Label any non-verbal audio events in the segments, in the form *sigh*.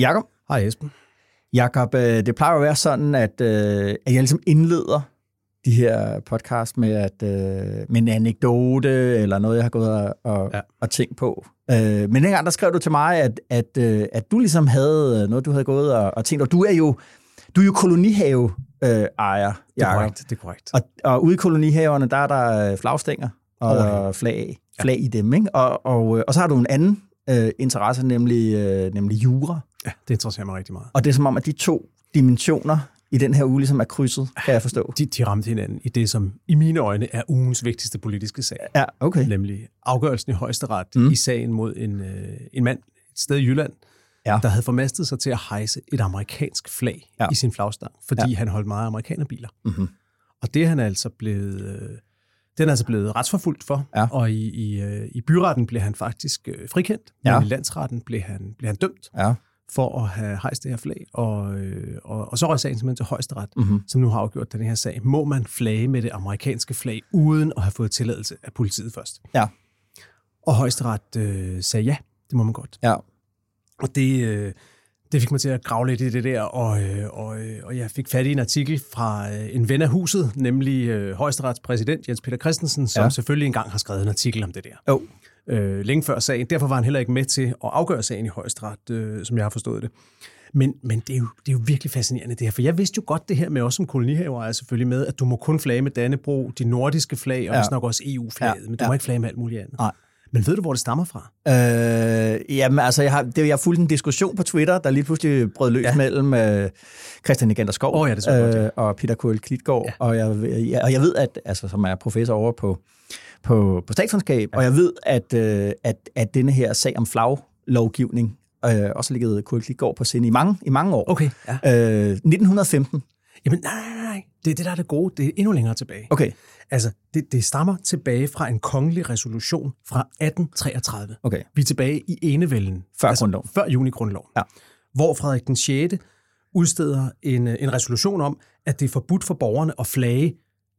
Jakob? Hej Esben. Jakob, øh, det plejer at være sådan, at, øh, at jeg ligesom indleder de her podcast med, at, øh, med en anekdote eller noget, jeg har gået og, og, ja. og tænkt på. Øh, men dengang, der skrev du til mig, at, at, øh, at du ligesom havde noget, du havde gået og, og tænkt, og du er jo, du er jo kolonihave øh, ejer, Det er korrekt, det er korrekt. Og, og ude i kolonihaverne, der er der flagstænger og Overalt. flag, flag ja. i dem, ikke? Og, og, og så har du en anden øh, interesse, nemlig, øh, nemlig jura. Ja, det interesserer mig rigtig meget. Og det er som om, at de to dimensioner i den her uge ligesom er krydset, kan jeg forstå. De, de ramte hinanden i det, som i mine øjne er ugens vigtigste politiske sag. Ja, okay. Nemlig afgørelsen i højesteret Mm. i sagen mod en, øh, en mand et sted i Jylland, Ja. der havde formastet sig til at hejse et amerikansk flag Ja. i sin flagstang, fordi Ja. han holdt meget amerikanerbiler. Mhm. Og det er han altså blevet, øh, den er altså blevet retsforfulgt for, Ja. og i, i, øh, i byretten blev han faktisk øh, frikendt, Ja. men i landsretten blev han, blev han dømt Ja. For at have hejst det her flag, og, øh, og, og så røg sagen simpelthen til højesteret, Mhm. som nu har afgjort den her sag. Må man flage med det amerikanske flag, uden at have fået tilladelse af politiet først? Ja. Og højesteret øh, sagde ja, det må man godt. Ja. Og det, øh, det fik mig til at grave lidt i det der, og, øh, og, øh, og jeg fik fat i en artikel fra øh, en ven af huset, nemlig øh, højesterets præsident Jens Peter Christensen, som Ja. selvfølgelig engang har skrevet en artikel om det der. Jo. Øh, længe før sagen. Derfor var han heller ikke med til at afgøre sagen i højesteret, øh, som jeg har forstået det. Men, men det, er jo, det er jo virkelig fascinerende det her, for jeg vidste jo godt det her med os som kolonihaver er selvfølgelig med, at du må kun flage med Dannebro, de nordiske flag, og Ja. ja. nok også EU-flaget, Ja. men du Ja. må ikke flage med alt muligt andet. Nej. Men ved du, hvor det stammer fra? Øh, jamen, altså, jeg har, det, jeg har fulgt en diskussion på Twitter, der lige pludselig brød løs ja. Mellem øh, Christian Igander Skov Åh ja, det jeg godt, ja. og Peter Kuhl Klitgaard. Ja. Og, jeg, jeg, og jeg ved, at, altså, som er professor over på, på, på statskundskab, ja. og jeg ved, at, øh, at, at denne her sag om flaglovgivning øh, også ligget Kuhl Klitgaard på sinde i mange, i mange år. Okay, ja. Øh, 1915. Jamen nej, nej, nej. Det er det, der er det gode. Det er endnu længere tilbage. Okay, Altså, det, det stammer tilbage fra en kongelig resolution fra 1833. okay. Vi er tilbage i enevælden. Før altså, grundloven. Før junigrundloven. Ja. Hvor Frederik den 6. udsteder en, øh, en resolution om, at det er forbudt for borgerne at flage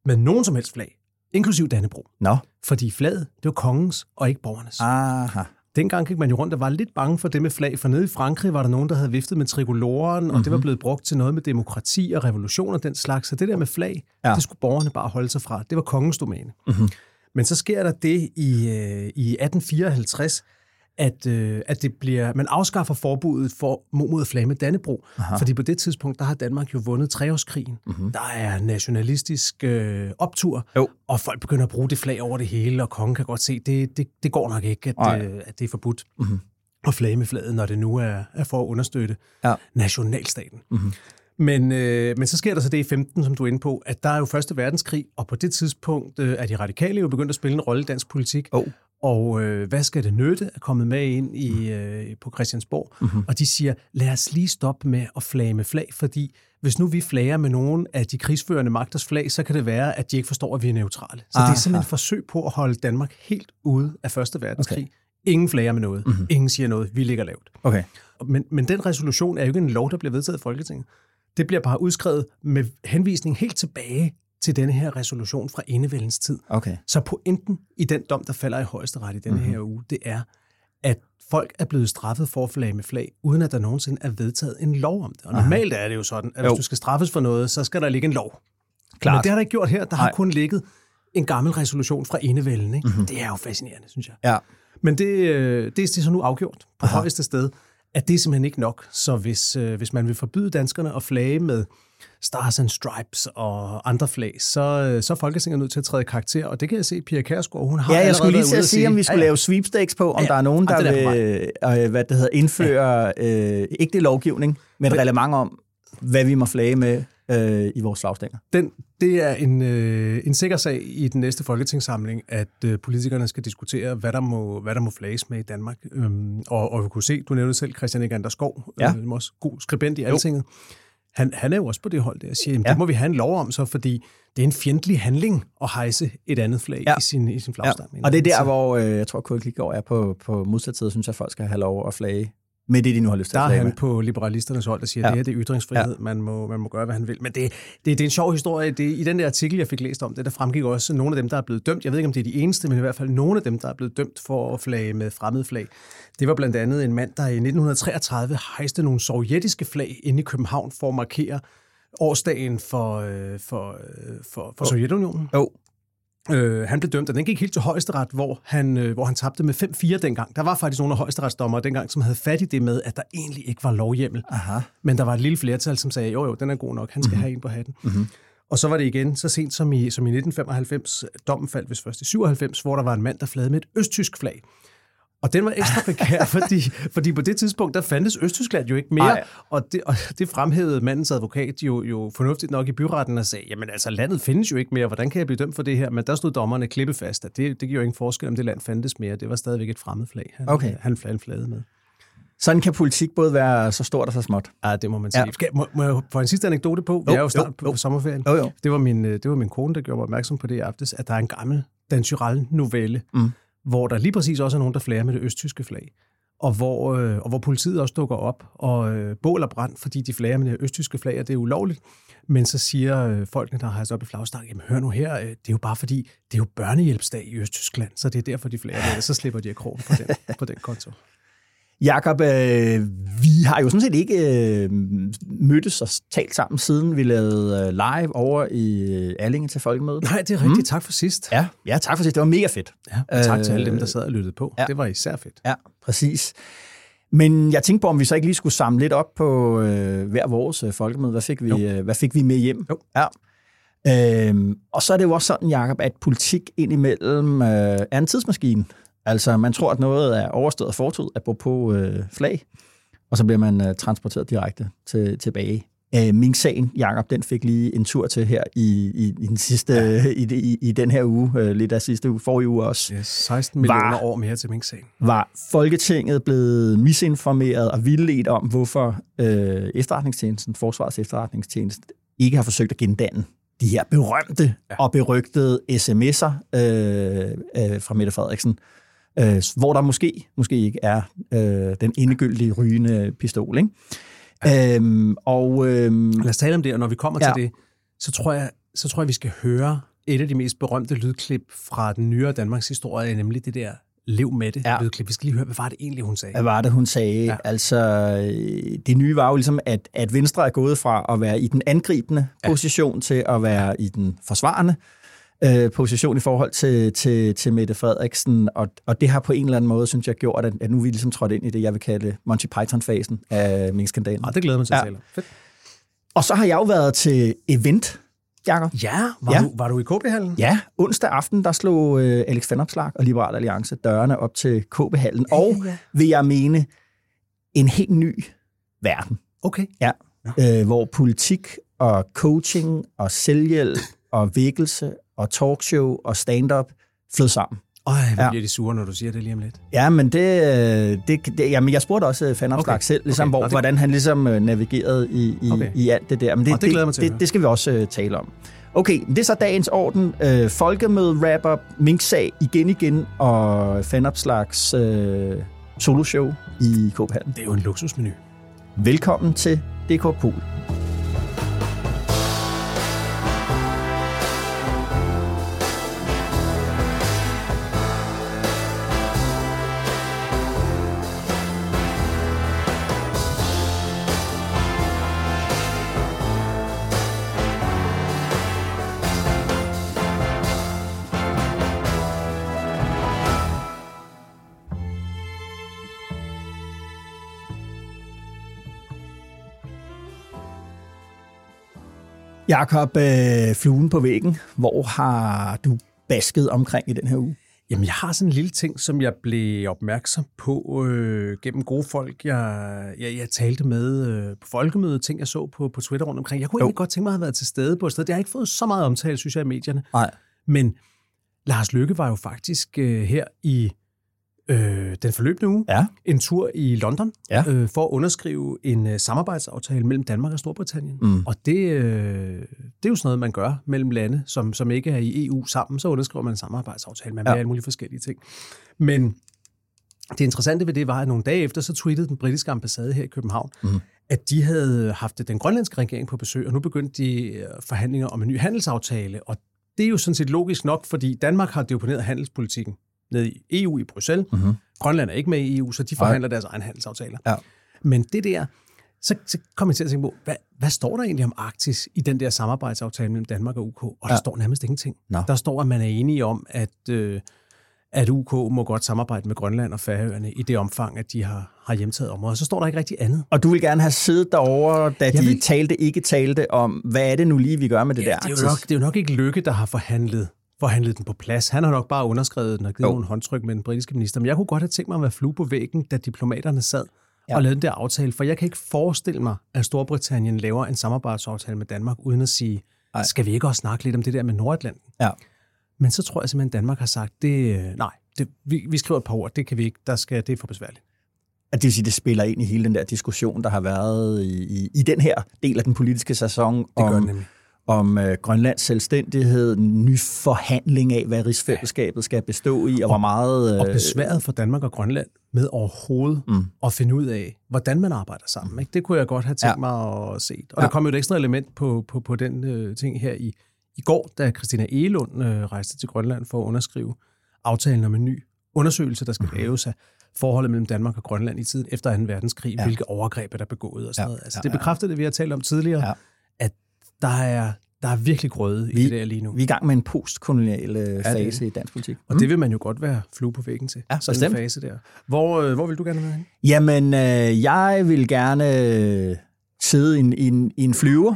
med nogen som helst flag, inklusiv Dannebro. Nå. Fordi flaget, det var kongens og ikke borgernes. Aha. Dengang gik man jo rundt og var lidt bange for det med flag, for nede i Frankrig var der nogen, der havde viftet med trikoloren, og Mhm. det var blevet brugt til noget med demokrati og revolution og den slags. Så det der med flag, Ja. det skulle borgerne bare holde sig fra. Det var kongens domæne. Mhm. Men så sker der det i, øh, i 1854, at, øh, at det bliver, man afskaffer forbuddet for mod at med Dannebro. Aha. Fordi på det tidspunkt, der har Danmark jo vundet treårskrigen. Mhm. Der er nationalistisk øh, optur, Jo. og folk begynder at bruge det flag over det hele, og kongen kan godt se, det, det, det går nok ikke, at, øh, at det er forbudt Mhm. at flage med flaget, når det nu er, er for at understøtte Ja. nationalstaten. Mhm. Men, øh, men så sker der så det i 15, som du er inde på, at der er jo Første Verdenskrig, og på det tidspunkt øh, er de radikale jo begyndt at spille en rolle i dansk politik. Oh. Og øh, hvad skal det nytte er kommet med ind i, øh, på Christiansborg? Mhm. Og de siger, lad os lige stoppe med at flage med flag, fordi hvis nu vi flager med nogen af de krigsførende magters flag, så kan det være, at de ikke forstår, at vi er neutrale. Så Aha. det er simpelthen et forsøg på at holde Danmark helt ude af Første Verdenskrig. Okay. Ingen flager med noget. Mhm. Mm-hmm. Ingen siger noget. Vi ligger lavt. Okay. Men, men den resolution er jo ikke en lov, der bliver vedtaget i Folketinget. Det bliver bare udskrevet med henvisning helt tilbage til denne her resolution fra enevældens tid. Okay. Så pointen i den dom, der falder i højesteret i denne Mhm. mm-hmm. her uge, det er, at folk er blevet straffet for at flage med flag, uden at der nogensinde er vedtaget en lov om det. Og Aha. normalt er det jo sådan, at Jo. hvis du skal straffes for noget, så skal der ligge en lov. Klart. Men det har der ikke gjort her. Der har Nej. kun ligget en gammel resolution fra enevælden. Ikke? Mm-hmm. Det er jo fascinerende, synes jeg. Ja. Men det, øh, det er det så nu afgjort på Aha. højeste sted, at det er simpelthen ikke nok. Så hvis, øh, hvis man vil forbyde danskerne at flage med Stars and Stripes og andre flag, så, øh, så er Folketinget nødt til at træde karakter, og det kan jeg se, Pia Kærsgaard, hun har Ja, jeg skulle lige til at sige, om vi skulle ja, ja. lave sweepstakes på, om Ja, der er nogen, der jamen, den er vil øh, hvad det hedder, indføre øh, ikke det lovgivning, men reglement om, hvad vi må flage med øh, i vores flagstænger. Den, det er en, øh, en sikker sag i den næste folketingssamling, at øh, politikerne skal diskutere, hvad der må, hvad der må flages med i Danmark. Øhm, og, og vi kunne se, du nævnte selv Christian Egander Skov, Ja. øh, også god skribent i Altinget. Han, han er jo også på det hold der og siger, jamen, Ja. det må vi have en lov om så, fordi det er en fjendtlig handling at hejse et andet flag Ja. i sin, i sin Ja. flagstang. Og det er der, hvor øh, jeg tror, Kurt Klikgaard er på, på modsat side, synes jeg, folk skal have lov at flage med det, de nu har lyst til Der at er han med. på liberalisternes hold, der siger, Ja. at det her det er ytringsfrihed, man, må, man må gøre, hvad han vil. Men det, det, det er en sjov historie. Det, I den der artikel, jeg fik læst om det, der fremgik også nogle af dem, der er blevet dømt. Jeg ved ikke, om det er de eneste, men i hvert fald nogle af dem, der er blevet dømt for at flage med fremmede flag. Det var blandt andet en mand, der i 1933 hejste nogle sovjetiske flag inde i København for at markere årsdagen for, øh, for, øh, for, for Sovjetunionen. Jo, Øh, han blev dømt, og den gik helt til højesteret, hvor han, øh, hvor han tabte med 5-4 dengang. Der var faktisk nogle af højesteretsdommere dengang, som havde fat i det med, at der egentlig ikke var lovhjemmel. aha. Men der var et lille flertal, som sagde, jo jo, den er god nok, han skal mm-hmm. have en på hatten. Mm-hmm. Og så var det igen så sent som i, som i 1995, dommen faldt vist først i 97, hvor der var en mand, der flagede med et østtysk flag. Og den var ekstra prekær, *laughs* fordi, fordi på det tidspunkt, der fandtes Østtyskland jo ikke mere. Ej. Og det, og det fremhævede mandens advokat jo, jo fornuftigt nok i byretten og sagde, jamen altså, landet findes jo ikke mere, hvordan kan jeg blive dømt for det her? Men der stod dommerne klippefast, at det, det giver jo ingen forskel, om det land fandtes mere. Det var stadigvæk et fremmed flag, han, Okay. han, han flagede med. Sådan kan politik både være så stort og så småt. Ja, det må man sige. Ja. Skal, må, må jeg få en sidste anekdote på? Vi Jo, er jo snart jo, på jo. sommerferien. Jo, jo. Det var, min, øh, det var min kone, der gjorde mig opmærksom på det i aftes, at der er en gammel Dan Tyrell-novelle, Mm hvor der lige præcis også er nogen, der flager med det østtyske flag. Og hvor, øh, og hvor politiet også dukker op og øh, bål brand, fordi de flager med det østtyske flag, og det er ulovligt. Men så siger øh, folkene, der har sig op i flagstang, jamen hør nu her, øh, det er jo bare fordi, det er jo børnehjælpsdag i Østtyskland, så det er derfor, de flager med det, så slipper de af krogen på den, på den konto. Jakob, øh, vi har jo sådan set ikke øh, mødtes og talt sammen, siden vi lavede øh, live over i øh, Allinge til folkemødet. Nej, det er rigtigt. Mm. Tak for sidst. Ja, ja, tak for det. Det var mega fedt. Ja, og tak Øh, til alle dem, der sad og lyttede på. ja. Det var især fedt. Ja, præcis. Men jeg tænkte på, om vi så ikke lige skulle samle lidt op på øh, hver vores øh, folkemøde. Hvad fik, vi, øh, hvad fik vi med hjem? Jo. Ja. Øhm, og så er det jo også sådan, Jacob, at politik indimellem øh, er en tidsmaskine. Altså, man tror, at noget er overstået fortid, apropos øh, flag, og så bliver man øh, transporteret direkte til, tilbage. Øh, Mink-sagen, Jacob, den fik lige en tur til her i, i, i den sidste, ja. *laughs* i, i, i den her uge, øh, lidt af sidste uge, forrige uge også. Yes, 16 millioner Var- år mere til Mink-sagen. var Folketinget blevet misinformeret og vildledt om, hvorfor øh, efterretningstjenesten, Forsvarets efterretningstjeneste, ikke har forsøgt at gendanne de her berømte. Ja. og berygtede sms'er øh, øh, fra Mette Frederiksen, øh, hvor der måske, måske ikke er øh, den endegyldige rygende pistol. Ikke? Ja. Øhm, og øhm, Lad os tale om det, og når vi kommer Ja. til det, så tror, jeg, så tror jeg, vi skal høre et af de mest berømte lydklip fra den nyere Danmarks historie, nemlig det der Lev med det Ja. lydklip. Vi skal lige høre, hvad var det egentlig, hun sagde? Hvad var det, hun sagde? Ja. Ja. Altså, øh, det nye var jo ligesom, at, at Venstre er gået fra at være i den angribende ja. position til at være i den forsvarende øh, position i forhold til, til, til Mette Frederiksen, og, og det har på en eller anden måde, synes jeg, gjort, at, at nu er vi ligesom trådt ind i det, jeg vil kalde Monty Python-fasen af minkskandalen. Ah, det glæder mig til Ja. at tale om. Fedt. Og så har jeg jo været til event, Jakob. Ja, var, Ja. ja. Du, var du i KB-hallen? Ja, onsdag aften, der slog øh, Alex Vanopslag og Liberal Alliance dørene op til KB-hallen, og ja. vil jeg mene, en helt ny verden. Okay. Ja, øh, hvor politik og coaching og selvhjælp og vækkelse og talkshow og stand-up flød sammen. Øj, hvor Ja. bliver de sure, når du siger det lige om lidt. Ja, men det, øh, det, det jamen jeg spurgte også Fanopslag okay. Selv, ligesom, Okay. hvor, Nå, det- hvordan han ligesom øh, navigerede i, i, okay. I alt det der. Men det, Nå, det mig til det, det skal vi også øh, tale om. Okay, det er så dagens orden. Øh, folkemøde, wrap-up, Mink-sag igen igen, og Fanopslags øh, soloshow i Copenhagen. Det er jo en luksusmenu. Velkommen til DK Pol. Jakob, øh, fluen på væggen, hvor har du basket omkring i den her uge? Jamen, jeg har sådan en lille ting, som jeg blev opmærksom på øh, gennem gode folk, jeg, jeg, jeg talte med øh, på folkemødet, ting jeg så på, på Twitter rundt omkring. Jeg kunne jo. egentlig godt tænke mig at have været til stede på et sted. Det har ikke fået så meget omtale, synes jeg, i medierne. Nej. Men Lars Lykke var jo faktisk øh, her i øh, den forløbende uge Ja. en tur i London Ja. øh, for at underskrive en øh, samarbejdsaftale mellem Danmark og Storbritannien. Mm. Og det, øh, det er jo sådan noget, man gør mellem lande, som, som ikke er i EU sammen. Så underskriver man en samarbejdsaftale med Ja. ja. alle mulige forskellige ting. Men det interessante ved det var, at nogle dage efter, så tweetede den britiske ambassade her i København, Mm. at de havde haft den grønlandske regering på besøg, og nu begyndte de øh, forhandlinger om en ny handelsaftale. Og det er jo sådan set logisk nok, fordi Danmark har deponeret handelspolitikken ned i EU i Bruxelles. Mm-hmm. Grønland er ikke med i EU, så de forhandler deres egen handelsaftaler. Ja. Men det der, så, så kom jeg til at tænke på, hvad, hvad står der egentlig om Arktis i den der samarbejdsaftale mellem Danmark og UK? Og der Ja. står nærmest ingenting. Nå. Der står, at man er enige om, at, øh, at UK må godt samarbejde med Grønland og Færøerne i det omfang, at de har, har hjemtaget områder. Så står der ikke rigtig andet. Og du vil gerne have siddet derovre, da Jeg de vil- talte, ikke talte om, hvad er det nu lige, vi gør med det Ja, der det, er Arktis? jo nok, det er jo nok ikke Lykke, der har forhandlet, forhandlet den på plads. Han har nok bare underskrevet den og givet Jo. nogle håndtryk med den britiske minister. Men jeg kunne godt have tænkt mig at være flue på væggen, da diplomaterne sad Ja. og lavede den der aftale. For jeg kan ikke forestille mig, at Storbritannien laver en samarbejdsaftale med Danmark, uden at sige, Nej. skal vi ikke også snakke lidt om det der med Nordatlanten? Ja. Men så tror jeg simpelthen, at Danmark har sagt, det, nej, det, vi, vi skriver et par ord, det kan vi ikke, der skal, det er for besværligt. At det vil sige, det spiller ind i hele den der diskussion, der har været i, i, i den her del af den politiske sæson Det gør om, det nemlig. Om øh, Grønlands selvstændighed, en ny forhandling af, hvad rigsfællesskabet skal bestå i, og hvor meget... Og Øh, besværet for Danmark og Grønland med overhovedet Mm. at finde ud af, hvordan man arbejder sammen. Ikke? Det kunne jeg godt have tænkt Ja. mig at se. Og Ja. der kom jo et ekstra element på, på, på den øh, ting her i, i går, da Christina Egelund øh, rejste til Grønland for at underskrive aftalen om en ny undersøgelse, der skal mm. laves af forholdet mellem Danmark og Grønland i tiden efter 2. verdenskrig, Ja. hvilke overgreb er der begået og sådan Ja. noget. Altså, Ja, det bekræfter det, vi har talt om tidligere, ja. at der er, der er virkelig grøde i Vi- det der lige nu. vi er i gang med en postkolonial øh, fase i dansk politik. Og det vil man jo godt være flue på væggen til. Ja, sådan bestemt. en fase der. Hvor, øh, hvor vil du gerne være henne? Jamen, øh, jeg vil gerne øh, sidde i en, i, en, i en flyver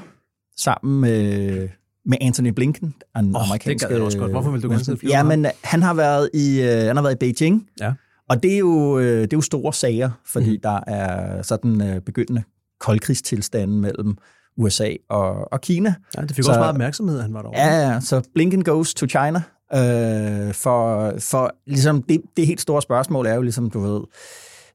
sammen med, med Anthony Blinken, den Åh, det amerikanske... gad jeg også godt. Hvorfor vil du gerne sidde i flyver Jamen, han har været i, øh, han har været i Beijing, Ja. og det er jo, det er jo store sager, fordi mm. der er sådan øh, begyndende koldkrigstilstanden mellem USA og, og Kina. Ja, det fik Så- også meget opmærksomhed, at han var derovre. Ja, ja, så Blinken goes to China. Øh, for, for ligesom det, det helt store spørgsmål er jo ligesom, du ved,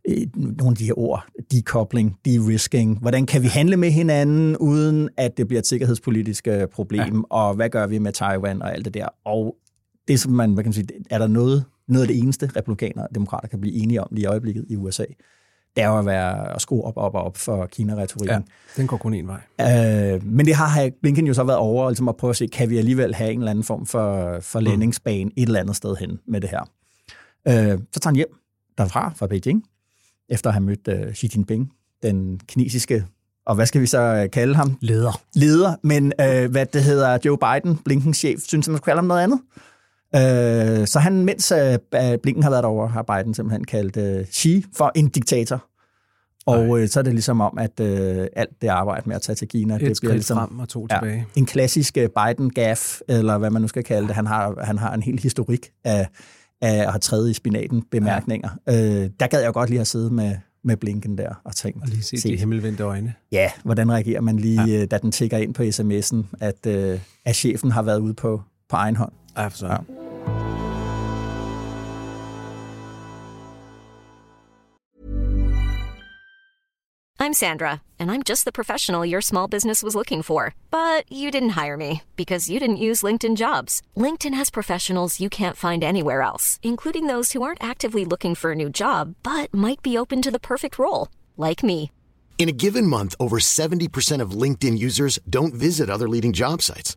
øh, nogle af de her ord, decoupling, de-risking. Hvordan kan vi handle med hinanden, uden at det bliver et sikkerhedspolitisk øh, problem, ja. og hvad gør vi med Taiwan og alt det der. Og det, som man, hvad kan man sige, er der noget, noget af det eneste, republikanere og demokrater kan blive enige om lige i øjeblikket i USA, det er jo at, være, at skrue op, op og op for Kina-retorikken. Ja, den går kun en vej. Øh, men det har Blinken jo så været over, ligesom at prøve at se, kan vi alligevel have en eller anden form for, for landingsbane et eller andet sted hen med det her. Øh, så tager han hjem derfra, fra Beijing, efter at have mødt øh, Xi Jinping, den kinesiske, og hvad skal vi så øh, kalde ham? Leder. Leder, men øh, hvad det hedder, Joe Biden, Blinkens chef, synes, man skulle kalde ham noget andet. Øh, så han, mens øh, Blinken har været derovre, har Biden simpelthen kaldt øh, Xi for en diktator. Og øh, så er det ligesom om, at øh, alt det arbejde med at tage til Kina, Et det bliver ligesom frem og to Ja. tilbage. en klassisk øh, Biden-gaff, eller hvad man nu skal kalde det. Han har, han har en hel historik af, af at have trædet i spinaten bemærkninger. Ja. Øh, der gad jeg godt lige have siddet med, med Blinken der og tænkt, Og lige se Se. de himmelvendte øjne. ja, hvordan reagerer man lige, ja. da den tigger ind på sms'en, at, øh, at chefen har været ude på, på egen hånd. Ej, for så. Ja. I'm Sandra, and I'm just the professional your small business was looking for. But you didn't hire me because you didn't use LinkedIn jobs. LinkedIn has professionals you can't find anywhere else, including those who aren't actively looking for a new job but might be open to the perfect role, like me. In a given month, over 70% of LinkedIn users don't visit other leading job sites.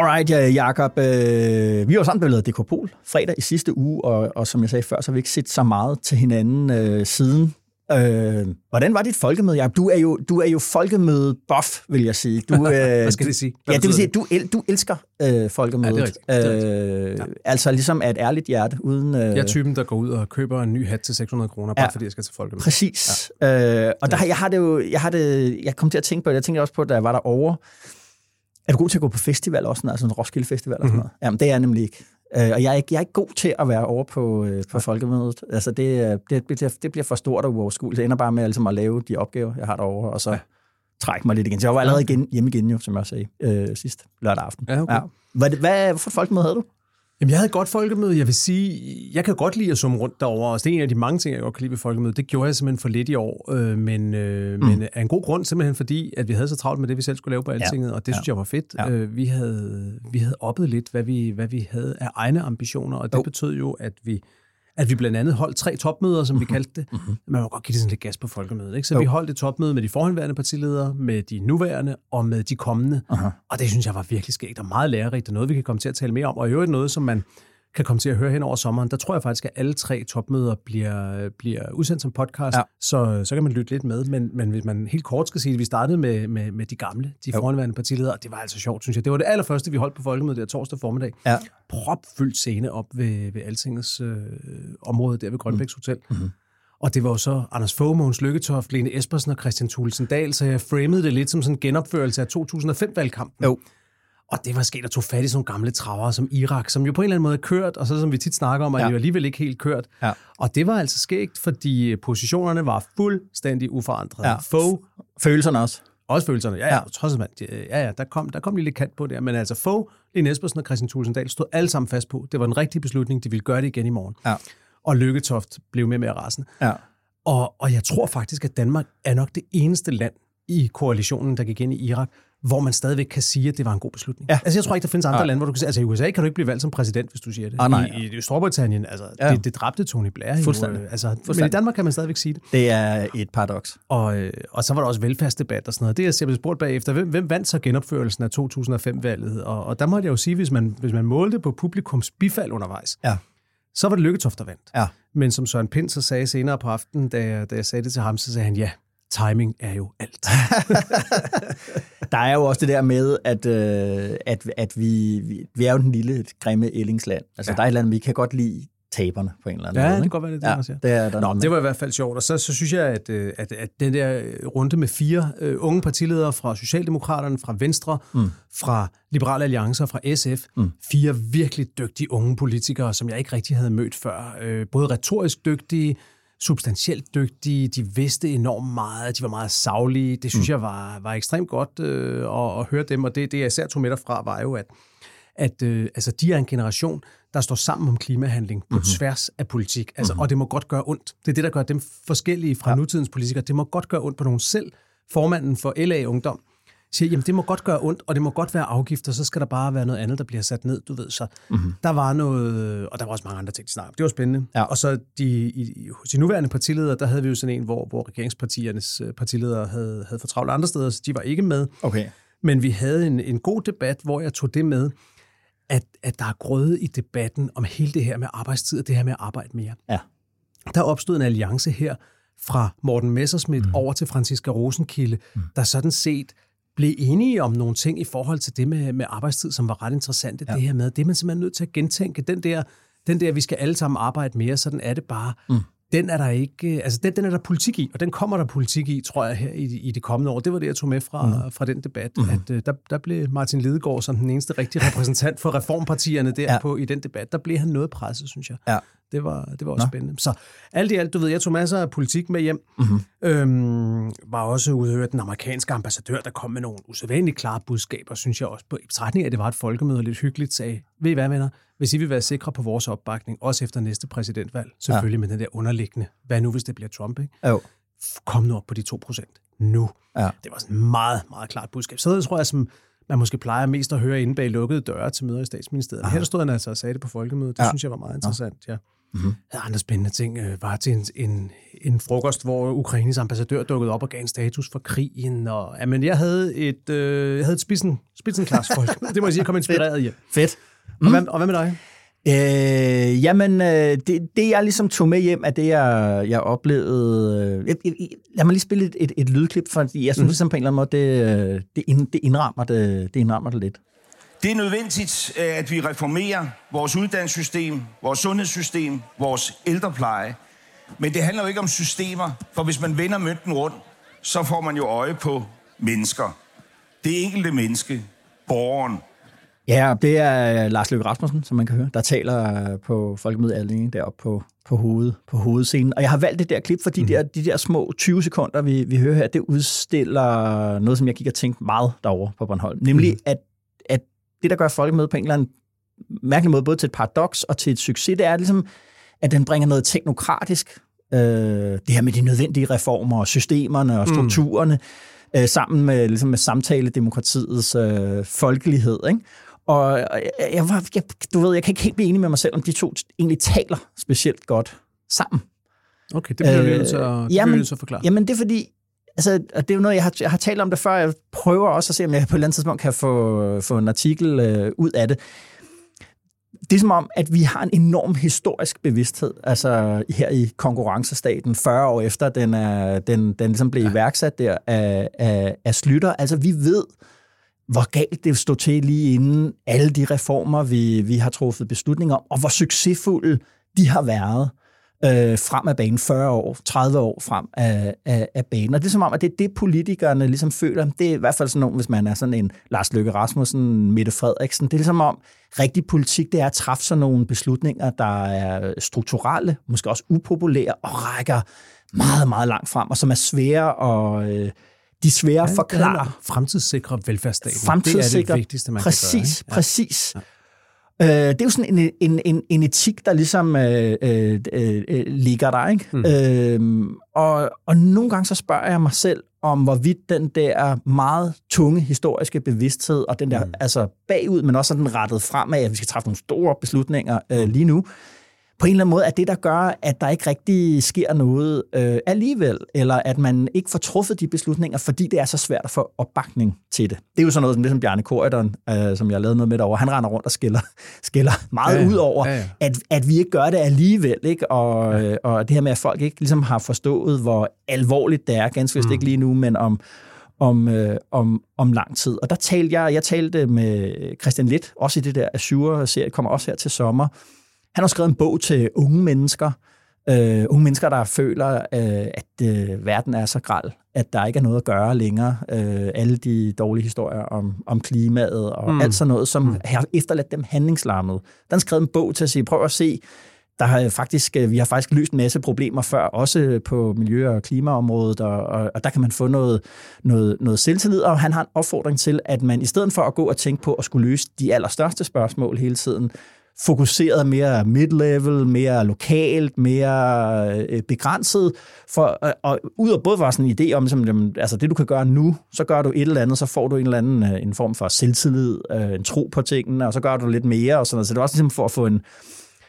Alright, Jacob. Øh, vi var sammen blevet Dekopol fredag i sidste uge, og, og som jeg sagde før, så har vi ikke set så meget til hinanden øh, siden. Øh, hvordan var dit folkemøde, Jacob? Du er jo, du er jo folkemøde buff, vil jeg sige. Du, *laughs* øh, Hvad skal det sige? Hvad ja, det vil sige, at du, el, du elsker øh, folkemødet. Ja, det er rigtigt. Det er rigtigt. Øh, ja. Altså ligesom af et ærligt hjerte. Uden, øh, jeg er typen, der går ud og køber en ny hat til 600 kroner, bare ja, fordi jeg skal til folkemøde. Præcis. Ja. Øh, og der, jeg har det jo, jeg har det, jeg kom til at tænke på det, jeg tænkte også på, da jeg var derovre, er du god til at gå på festival også, altså en Roskilde Festival og sådan noget? Mm-hmm. Jamen, det er jeg nemlig ikke. Øh, og jeg er, ikke, jeg er ikke god til at være over på, øh, på folkemødet. Altså, det, det, det, det bliver for stort og uoverskueligt. Det ender bare med altså, at lave de opgaver, jeg har derovre, og så ja. trække mig lidt igen. Så jeg var allerede igen, hjemme igen, jo, som jeg sagde øh, sidst lørdag aften. Ja, okay. ja. Hvad, hvad, hvad for folkemøde havde du? Jamen, jeg havde et godt folkemøde. Jeg vil sige, jeg kan godt lide at summe rundt derover. Og det er en af de mange ting, jeg godt kan lide ved folkemødet. Det gjorde jeg simpelthen for lidt i år, øh, men, øh, mm. men af en god grund, simpelthen fordi, at vi havde så travlt med det, vi selv skulle lave på altinget, ja. og det ja. synes jeg var fedt. Ja. Øh, vi, havde, vi havde oppet lidt, hvad vi, hvad vi havde af egne ambitioner, og det oh. betød jo, at vi at vi blandt andet holdt tre topmøder, som vi mhm. kaldte det. Mm-hmm. Man må godt give det sådan lidt gas på folkemødet. Ikke? Så jo. vi holdt et topmøde med de forhenværende partiledere, med de nuværende og med de kommende. Uh-huh. Og det synes jeg var virkelig skægt og meget lærerigt, og noget, vi kan komme til at tale mere om. Og i øvrigt noget, som man kan komme til at høre hen over sommeren. Der tror jeg faktisk, at alle tre topmøder bliver, bliver udsendt som podcast, ja. så, så kan man lytte lidt med. Men, men hvis man helt kort skal sige, at vi startede med, med, med de gamle, de foranværende partiledere, og det var altså sjovt, synes jeg. Det var det allerførste, vi holdt på folkemødet der torsdag formiddag. Ja. Propfyldt scene op ved, ved Altingets øh, område der ved Grønbæks Hotel. Mm-hmm. Og det var jo så Anders Fogh, Mogens Lykketoft, Lene Espersen og Christian Thulesen Dahl, så jeg framede det lidt som sådan en genopførelse af 2005-valgkampen. Jo. Og det var sket at tog fat i sådan nogle gamle traver som Irak, som jo på en eller anden måde er kørt, og så som vi tit snakker om, at ja. de jo alligevel ikke helt kørt. Ja. Og det var altså skægt, fordi positionerne var fuldstændig uforandrede. Ja. Få. Følelserne også. Også følelserne, ja, ja, trods alt, ja, ja, der kom, der kom lige lidt kant på der, men altså få, Lene Espersen og Christian Tulsendal stod alle sammen fast på, det var en rigtig beslutning, de ville gøre det igen i morgen. Ja. Og Lykketoft blev med med rasen. Ja. Og, og jeg tror faktisk, at Danmark er nok det eneste land i koalitionen, der gik ind i Irak, hvor man stadigvæk kan sige, at det var en god beslutning. Ja. Altså, jeg tror ikke, der findes andre ja. lande, hvor du kan sige, altså i USA kan du ikke blive valgt som præsident, hvis du siger det. Ah, nej, I, I, Storbritannien, altså, ja. det, det dræbte Tony Blair. Fuldstændig. Jo, altså, Fuldstændig. Men i Danmark kan man stadigvæk sige det. Det er et paradoks. Og, øh, og så var der også velfærdsdebat og sådan noget. Det er jeg blev spurgt bagefter, hvem, hvem vandt så genopførelsen af 2005-valget? Og, og der måtte jeg jo sige, hvis man, hvis man målte på publikums bifald undervejs, ja. så var det Lykketoft, der vandt. Ja. Men som Søren Pind så sagde senere på aftenen, da jeg, da jeg sagde det til ham, så sagde han, ja, timing er jo alt. *laughs* der er jo også det der med, at, øh, at, at vi, vi, vi er jo den lille, grimme Ellingsland. Altså, ja. der er et eller andet, vi kan godt lide taberne på en eller anden ja, måde. Ja, det kan godt være, det, det ja, også, ja. det, er der Nå, det var i hvert fald sjovt. Og så, så synes jeg, at, øh, at, at den der runde med fire uh, unge partiledere fra Socialdemokraterne, fra Venstre, mm. fra Liberale Alliancer, fra SF, mm. fire virkelig dygtige unge politikere, som jeg ikke rigtig havde mødt før. Uh, både retorisk dygtige, substantielt dygtige, de vidste enormt meget, de var meget savlige. Det synes mm. jeg var, var ekstremt godt øh, at, at høre dem, og det, det jeg især tog med derfra, var jo, at, at øh, altså, de er en generation, der står sammen om klimahandling på mm-hmm. tværs af politik. Altså, mm-hmm. Og det må godt gøre ondt. Det er det, der gør dem forskellige fra ja. nutidens politikere. Det må godt gøre ondt på nogen selv. Formanden for LA Ungdom, siger, jamen det må godt gøre ondt, og det må godt være afgifter, så skal der bare være noget andet, der bliver sat ned, du ved. Så mm-hmm. der var noget, og der var også mange andre ting, de snakkede Det var spændende. Ja. Og så de, i, hos de nuværende partiledere, der havde vi jo sådan en, hvor, hvor regeringspartiernes øh, partiledere havde, havde for travlt andre steder, så de var ikke med. Okay. Men vi havde en, en god debat, hvor jeg tog det med, at, at der er grøde i debatten om hele det her med arbejdstid og det her med at arbejde mere. Ja. Der opstod en alliance her fra Morten Messerschmidt mm. over til Franziska Rosenkilde, mm. der sådan set blev enige om nogle ting i forhold til det med, med arbejdstid, som var ret interessante. Ja. Det her med, det er man simpelthen nødt til at gentænke. Den der, den der, vi skal alle sammen arbejde mere, sådan er det bare. Mm. Den er der ikke, altså den, den er der politik i, og den kommer der politik i, tror jeg, her i, i det kommende år. Det var det, jeg tog med fra, mm. fra den debat, mm. at uh, der, der blev Martin Lidegaard som den eneste rigtige *laughs* repræsentant for reformpartierne der ja. på, i den debat. Der blev han noget presset, synes jeg. Ja. Det var, det var også Nå. spændende. Så alt i alt, du ved, jeg tog masser af politik med hjem. Mm-hmm. Øhm, var også ude høre den amerikanske ambassadør, der kom med nogle usædvanligt klare budskaber, synes jeg også. På betragtning af, at det var et folkemøde lidt hyggeligt, sagde, ved I hvad, venner? Hvis I vil være sikre på vores opbakning, også efter næste præsidentvalg, selvfølgelig ja. med den der underliggende, hvad nu hvis det bliver Trump, ikke? Jo. Kom nu op på de 2 procent. Nu. Ja. Det var sådan meget, meget klart budskab. Så det tror jeg, som man måske plejer mest at høre inde bag lukkede døre til møder i statsministeriet. Her stod han altså og sagde det på folkemødet. Det ja. synes jeg var meget interessant, ja. Mm-hmm. Andre spændende ting øh, var til en, en, en frokost, hvor Ukraines ambassadør dukkede op og gav en status for krigen. Og, ja, men jeg havde et, øh, jeg havde et spidsen, spidsenklarsfolk. det må jeg sige, jeg kom *laughs* inspireret hjem. Fedt. Mm. Og, hvad, og hvad med dig? Øh, jamen, øh, det, det jeg ligesom tog med hjem, er det, jeg, jeg oplevede... Øh, jeg, lad mig lige spille et, et, et lydklip, fordi jeg synes mm. ligesom på en eller anden måde, det, øh, det, ind, det, indrammer det, det indrammer det lidt. Det er nødvendigt, øh, at vi reformerer vores uddannelsessystem, vores sundhedssystem, vores ældrepleje. Men det handler jo ikke om systemer, for hvis man vender mønten rundt, så får man jo øje på mennesker. Det enkelte menneske, borgeren. Ja, det er Lars Løkke Rasmussen, som man kan høre, der taler på Folkemødet Allinge deroppe på, på, hoved, på hovedscenen. Og jeg har valgt det der klip, fordi mm. de, der, de der små 20 sekunder, vi, vi hører her, det udstiller noget, som jeg gik og tænkte meget derovre på Bornholm. Nemlig, mm. at det, der gør folkemødet på en eller anden mærkelig måde, både til et paradoks og til et succes, det er ligesom, at den bringer noget teknokratisk, øh, det her med de nødvendige reformer og systemerne og mm. strukturerne, mm. øh, sammen med, ligesom med samtaledemokratiets øh, folkelighed. Ikke? Og jeg, jeg, jeg, du ved, jeg kan ikke helt blive enig med mig selv, om de to egentlig taler specielt godt sammen. Okay, det bliver vi nødt til at, jamen, forklare. Jamen, det er fordi, altså, og det er jo noget, jeg har, jeg har talt om det før. Jeg prøver også at se, om jeg på et eller andet tidspunkt kan få, få en artikel øh, ud af det. Det er som om, at vi har en enorm historisk bevidsthed, altså her i konkurrencestaten, 40 år efter den, er, den, den ligesom blev ja. iværksat der af, af, af Slytter. Altså vi ved, hvor galt det stod til lige inden alle de reformer, vi, vi har truffet beslutninger om, og hvor succesfulde de har været øh, frem af banen, 40 år, 30 år frem af, af, af banen. Og det er som om, at det er det, politikerne ligesom føler. Det er i hvert fald sådan noget, hvis man er sådan en Lars Løkke Rasmussen, Mette Frederiksen. Det er ligesom om, rigtig politik, det er at træffe sådan nogle beslutninger, der er strukturelle, måske også upopulære, og rækker meget, meget langt frem, og som er svære og øh, de er svære at forklare. Fremtidssikre velfærdsstaten. Fremtidssikre, det er det vigtigste, man præcis, kan gøre. Ikke? Ja. Præcis. Ja. Øh, det er jo sådan en, en, en, en etik, der ligesom øh, øh, øh, ligger der. Ikke? Mm. Øh, og, og nogle gange så spørger jeg mig selv, om hvorvidt den der meget tunge historiske bevidsthed, og den der mm. altså bagud, men også sådan rettet fremad, at vi skal træffe nogle store beslutninger øh, lige nu, på en eller anden måde er det, der gør, at der ikke rigtig sker noget øh, alligevel, eller at man ikke får truffet de beslutninger, fordi det er så svært at få opbakning til det. Det er jo sådan noget som det, som Bjarne Korydon, øh, som jeg lavede noget med derovre, han render rundt og skiller, *laughs* skiller meget ja, ud over, ja, ja. At, at vi ikke gør det alligevel, ikke? Og, ja. og det her med, at folk ikke ligesom har forstået, hvor alvorligt det er, ganske vist mm. ikke lige nu, men om, om, øh, om, om lang tid. Og der talte jeg, jeg talte med Christian Litt, også i det der Azure-serie, kommer også her til sommer, han har skrevet en bog til unge mennesker, øh, unge mennesker, der føler, øh, at øh, verden er så græld, at der ikke er noget at gøre længere. Øh, alle de dårlige historier om, om klimaet og mm. alt sådan noget, som mm. har efterladt dem handlingslammet. Der har skrevet en bog til at sige, prøv at se, der har faktisk, øh, vi har faktisk løst en masse problemer før, også på miljø- og klimaområdet, og, og, og der kan man få noget, noget, noget selvtillid, og han har en opfordring til, at man i stedet for at gå og tænke på at skulle løse de allerstørste spørgsmål hele tiden, fokuseret mere mid-level, mere lokalt, mere øh, begrænset. For, øh, og ud af både var sådan en idé om, som, jamen, altså det du kan gøre nu, så gør du et eller andet, så får du en eller anden øh, en form for selvtillid, øh, en tro på tingene, og så gør du lidt mere, og sådan noget. Så det var også ligesom for at få en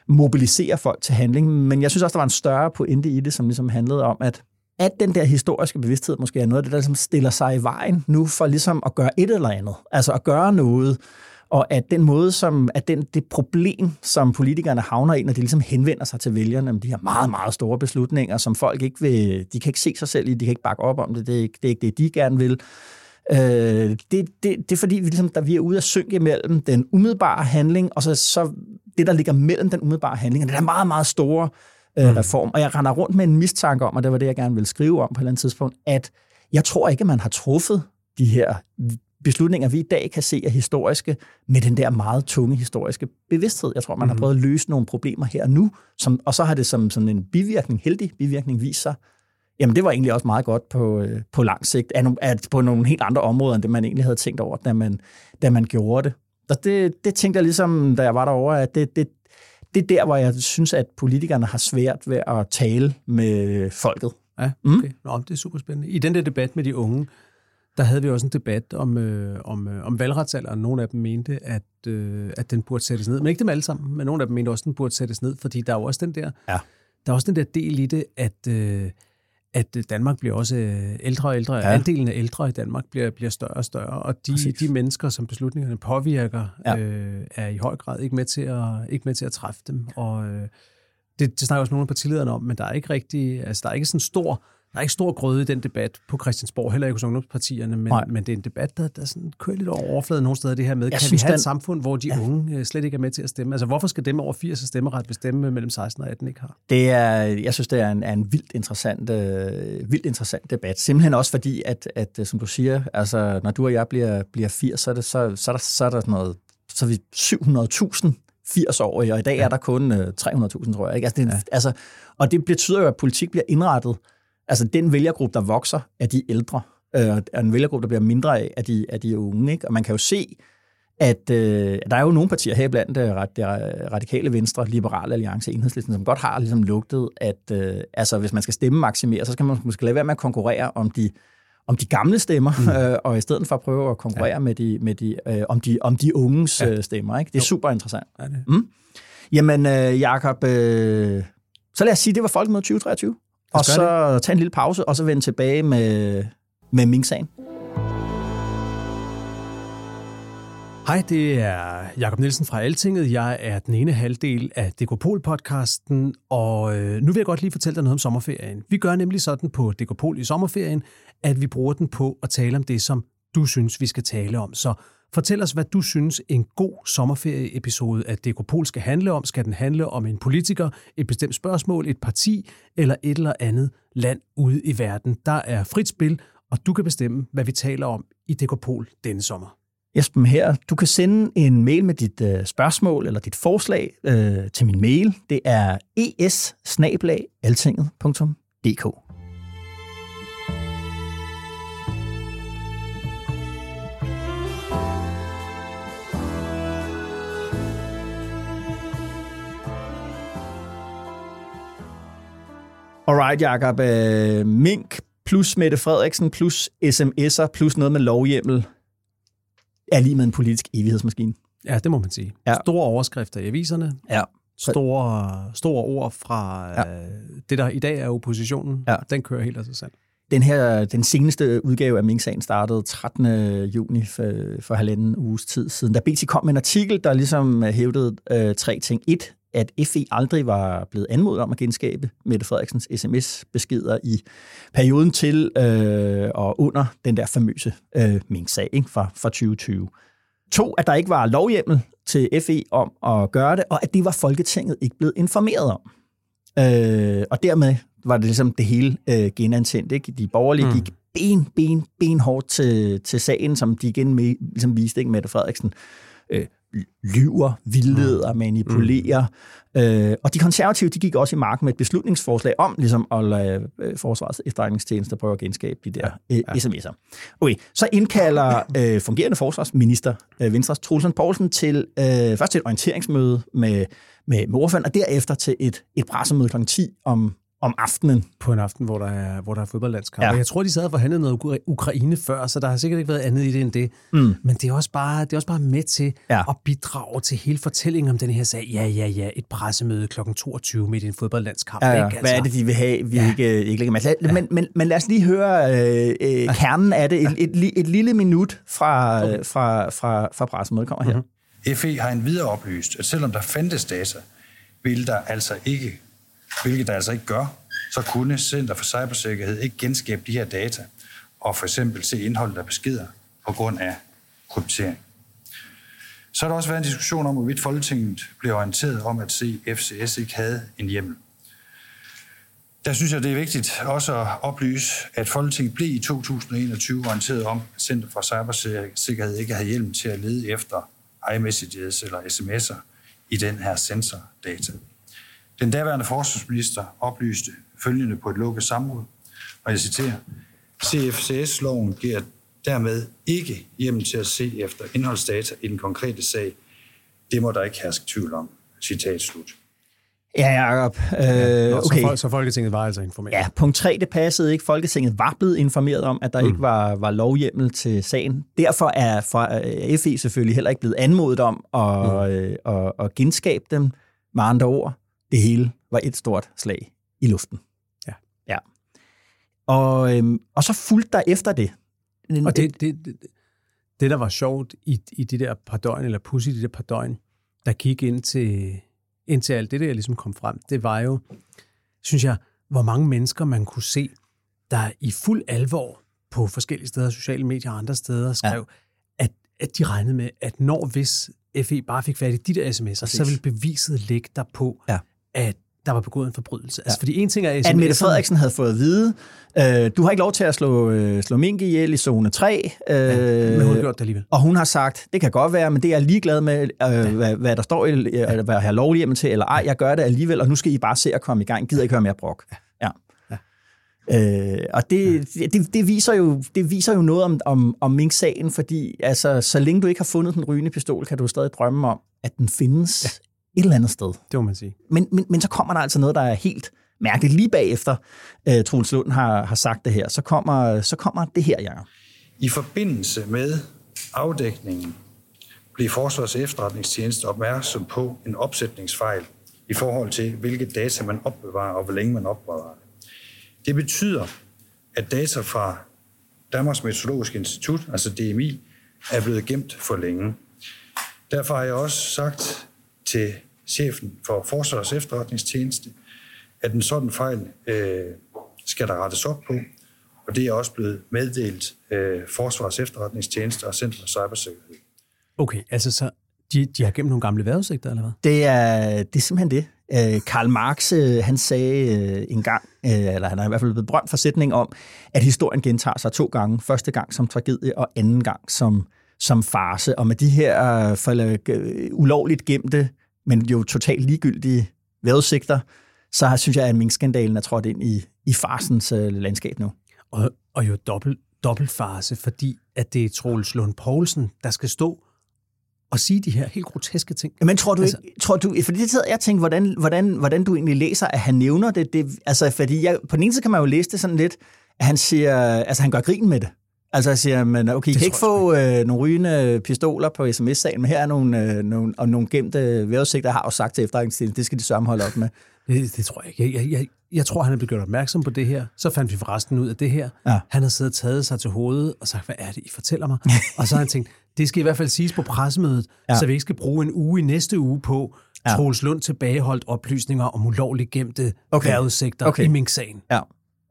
mobilisere folk til handling. Men jeg synes også, der var en større pointe i det, som ligesom handlede om, at at den der historiske bevidsthed måske er noget af det, der ligesom stiller sig i vejen nu for ligesom at gøre et eller andet. Altså at gøre noget, og at den måde, som at den, det problem, som politikerne havner i, når de ligesom henvender sig til vælgerne, de har meget, meget store beslutninger, som folk ikke vil, de kan ikke se sig selv i, de kan ikke bakke op om det, det er ikke det, er ikke det de gerne vil. Øh, det, det, det er fordi, vi, ligesom, der vi er ude at synke imellem den umiddelbare handling, og så, så det, der ligger mellem den umiddelbare handling, og det er meget, meget store øh, mm. reform. Og jeg render rundt med en mistanke om, og det var det, jeg gerne ville skrive om på et eller andet tidspunkt, at jeg tror ikke, man har truffet de her beslutninger, vi i dag kan se er historiske, med den der meget tunge historiske bevidsthed. Jeg tror, man mm. har mhm. prøvet at løse nogle problemer her og nu, som, og så har det som sådan en bivirkning, heldig bivirkning, vist sig, jamen det var egentlig også meget godt på, øh, på lang sigt, at, at på nogle helt andre områder, end det man egentlig havde tænkt over, da man, da man gjorde det. Og det, det tænkte jeg ligesom, da jeg var derovre, at det, det, det er der, hvor jeg synes, at politikerne har svært ved at tale med folket. Ja, mm. okay. Mm. Nå, det er super spændende. I den der debat med de unge, der havde vi også en debat om, øh, om, øh, om valgretsalderen. Nogle af dem mente, at, øh, at den burde sættes ned. Men ikke dem alle sammen, men nogle af dem mente også, at den burde sættes ned, fordi der er jo også den der, ja. der er også den der del i det, at, øh, at Danmark bliver også øh, ældre og ældre. Ja. Andelen af ældre i Danmark bliver, bliver større og større, og de, de mennesker, som beslutningerne påvirker, ja. øh, er i høj grad ikke med til at, ikke med til at træffe dem. Og øh, det, det snakker også nogle af partilederne om, men der er ikke rigtig, altså der er ikke sådan stor der er ikke stor grøde i den debat på Christiansborg, heller ikke hos ungdomspartierne, men, men det er en debat, der, der sådan kører lidt over overfladen nogle steder, det her med, jeg kan synes, vi have den... et samfund, hvor de ja. unge øh, slet ikke er med til at stemme? Altså, hvorfor skal dem over 80 have stemmeret, hvis dem mellem 16 og 18 ikke har? Det er, jeg synes, det er en, er en vildt, interessant, øh, vildt interessant debat. Simpelthen også fordi, at, at som du siger, altså, når du og jeg bliver, bliver 80, så er, det, så, så, er der, så er der sådan noget, så er vi 700.000 80-årige, og i dag ja. er der kun øh, 300.000, tror jeg. Ikke? Altså, det, ja. altså, og det betyder jo, at politik bliver indrettet altså den vælgergruppe, der vokser, er de ældre, øh, er en vælgergruppe, der bliver mindre af, af de, af de unge. Ikke? Og man kan jo se, at øh, der er jo nogle partier her blandt det, det radikale venstre, liberale alliance, enhedslisten, som godt har ligesom lugtet, at øh, altså, hvis man skal stemme maksimere, så skal man måske lade være med at konkurrere om de, om de gamle stemmer, mm. øh, og i stedet for at prøve at konkurrere ja. med de, med de, øh, om, de, om de unges ja. Øh, stemmer. Ikke? Det er jo. super interessant. Ja, det. Mm. Jamen, øh, Jacob, øh, så lad os sige, det var Folkemødet 2023 og så det. tage en lille pause, og så vende tilbage med, med Mink-sagen. Hej, det er Jakob Nielsen fra Altinget. Jeg er den ene halvdel af Dekopol-podcasten, og øh, nu vil jeg godt lige fortælle dig noget om sommerferien. Vi gør nemlig sådan på Dekopol i sommerferien, at vi bruger den på at tale om det, som du synes, vi skal tale om. Så Fortæl os, hvad du synes en god sommerferieepisode af Dekopol skal handle om. Skal den handle om en politiker, et bestemt spørgsmål, et parti eller et eller andet land ude i verden? Der er frit spil, og du kan bestemme, hvad vi taler om i Dekopol denne sommer. Esben her, du kan sende en mail med dit øh, spørgsmål eller dit forslag øh, til min mail. Det er es Alright, Jacob. Uh, Mink plus Mette Frederiksen plus sms'er plus noget med lovhjemmel er lige med en politisk evighedsmaskine. Ja, det må man sige. Ja. Store overskrifter i aviserne. Ja. Store, store ord fra ja. uh, det, der i dag er oppositionen. Ja. Den kører helt af sig selv. Den her, den seneste udgave af Mink-sagen startede 13. juni for, for halvanden uges tid siden, da BT kom med en artikel, der ligesom hævdede uh, tre ting. Et, at FE aldrig var blevet anmodet om at genskabe Mette Frederiksens sms-beskeder i perioden til øh, og under den der famøse øh, Mink-sag ikke, fra, fra 2020. To, at der ikke var lovhjemmel til FE om at gøre det, og at det var Folketinget ikke blevet informeret om. Øh, og dermed var det ligesom det hele øh, genantændt. Ikke? De borgerlige mm. gik ben, ben, ben hårdt til, til sagen, som de igen med, ligesom viste, ikke, Mette Frederiksen øh, lyver, vildleder, mm. manipulerer. Mm. Øh, og de konservative, de gik også i marken med et beslutningsforslag om ligesom at lade øh, Forsvarets efterretningstjeneste prøve at genskabe de der øh, ja. sms'er. Okay, så indkalder øh, fungerende forsvarsminister øh, Venstres Trulsen Poulsen til øh, først til et orienteringsmøde med, med, med ordføreren, og derefter til et, et pressemøde kl. 10 om om aftenen. På en aften, hvor der er, hvor der er fodboldlandskamp. Ja. jeg tror, de sad og forhandlede noget Ukraine før, så der har sikkert ikke været andet i det end det. Mm. Men det er, også bare, det er også bare med til ja. at bidrage til hele fortællingen om den her sag. Ja, ja, ja, et pressemøde kl. 22 midt i en fodboldlandskamp. Ja, ja. Ikke, altså. Hvad er det, de vil have, vi ja. ikke, ikke lægger med? Ja. Men, men, men lad os lige høre øh, øh, kernen af det. Et, et, et, et lille minut fra, okay. fra, fra, fra pressemødet kommer her. Mm-hmm. FE har en videre oplyst, at selvom der fandtes data, vil der altså ikke, hvilket der altså ikke gør, så kunne Center for Cybersikkerhed ikke genskabe de her data og for eksempel se indholdet af beskeder på grund af kryptering. Så har der også været en diskussion om, hvorvidt Folketinget blev orienteret om, at CFCS ikke havde en hjemmel. Der synes jeg, det er vigtigt også at oplyse, at Folketinget blev i 2021 orienteret om, at Center for Cybersikkerhed ikke havde hjælp til at lede efter iMessages eller sms'er i den her sensordata. Den daværende forsvarsminister oplyste følgende på et lukket samråd, og jeg citerer, CFCS-loven giver dermed ikke hjemmel til at se efter indholdsdata i den konkrete sag. Det må der ikke herske tvivl om. Citat slut. Ja, Jacob. Øh, okay. Så, så Folketinget var altså informeret? Ja, punkt 3, det passede ikke. Folketinget var blevet informeret om, at der mm. ikke var, var lovhjemmel til sagen. Derfor er fra øh, FE selvfølgelig heller ikke blevet anmodet om at, mm. øh, at, at genskabe dem. Med andre ord, det hele var et stort slag i luften. Ja. ja. Og, øhm, og så fulgte der efter det. Og det, det, det, det der var sjovt i, i de der par døgn, eller pussy i de der par døgn, der gik ind til, ind til alt det, der ligesom kom frem, det var jo, synes jeg, hvor mange mennesker man kunne se, der i fuld alvor på forskellige steder, sociale medier og andre steder, skrev, ja. at, at de regnede med, at når hvis FE bare fik fat i de der sms'er, Præcis. så ville beviset ligge der på, ja. At der var begået en forbrydelse. Altså, ja. Fordi en ting er... At Mette Frederiksen havde fået at vide, øh, du har ikke lov til at slå, øh, slå mink ihjel i zone 3. Øh, ja, men hun har gjort det alligevel. Og hun har sagt, det kan godt være, men det er jeg ligeglad med, øh, ja. hvad, hvad der står, øh, hvad jeg har lovlig til, eller ej, jeg gør det alligevel, og nu skal I bare se at komme i gang. Gider ikke høre mere brok. Ja. Øh, og det, det, det, viser jo, det viser jo noget om, om, om Mink-sagen, fordi altså, så længe du ikke har fundet den rygende pistol, kan du stadig drømme om, at den findes ja. Et eller andet sted. Det må man sige. Men, men, men så kommer der altså noget, der er helt mærkeligt. Lige bagefter uh, Troels Lund har, har sagt det her, så kommer, så kommer det her, Jacob. I forbindelse med afdækningen blev Forsvars efterretningstjeneste opmærksom på en opsætningsfejl i forhold til, hvilke data man opbevarer og hvor længe man opbevarer det betyder, at data fra Danmarks Meteorologiske Institut, altså DMI, er blevet gemt for længe. Derfor har jeg også sagt til chefen for Forsvars efterretningstjeneste, at en sådan fejl øh, skal der rettes op på, og det er også blevet meddelt øh, Forsvars efterretningstjeneste og Center for Cybersikkerhed. Okay, altså så de, de har gemt nogle gamle vejrudsigter, eller hvad? Det er, det er simpelthen det. Øh, Karl Marx, øh, han sagde øh, en gang, eller han har i hvert fald blevet berømt for sætning om, at historien gentager sig to gange. Første gang som tragedie, og anden gang som, som farse. Og med de her for, ulovligt gemte, men jo totalt ligegyldige vejrudsigter, så synes jeg, at minkskandalen er trådt ind i, i farsens landskab nu. Og, og jo dobbelt, dobbelt farse, fordi at det er Troels Lund Poulsen, der skal stå at sige de her helt groteske ting. Men tror du altså, ikke, tror du, fordi det sidder jeg tænker, hvordan, hvordan, hvordan du egentlig læser, at han nævner det, det altså fordi jeg, på den ene side kan man jo læse det sådan lidt, at han siger, altså han gør grin med det. Altså jeg siger, men okay, I kan ikke få øh, nogle rygende pistoler på sms-sagen, men her er nogle, øh, nogle, og nogle gemte vejrudsigter, har jo sagt til efterretningstjenesten, det skal de sørge holde op med. *laughs* Det, det tror jeg ikke. Jeg, jeg, jeg, jeg tror, han er blevet gjort opmærksom på det her. Så fandt vi forresten ud af det her. Ja. Han har siddet og taget sig til hovedet og sagt, hvad er det, I fortæller mig? *laughs* og så har han tænkt, det skal i hvert fald siges på pressemødet, ja. så vi ikke skal bruge en uge i næste uge på ja. Troels Lund tilbageholdt oplysninger om ulovligt gemte okay. vejrudsigter okay. i Mink-sagen. Ja,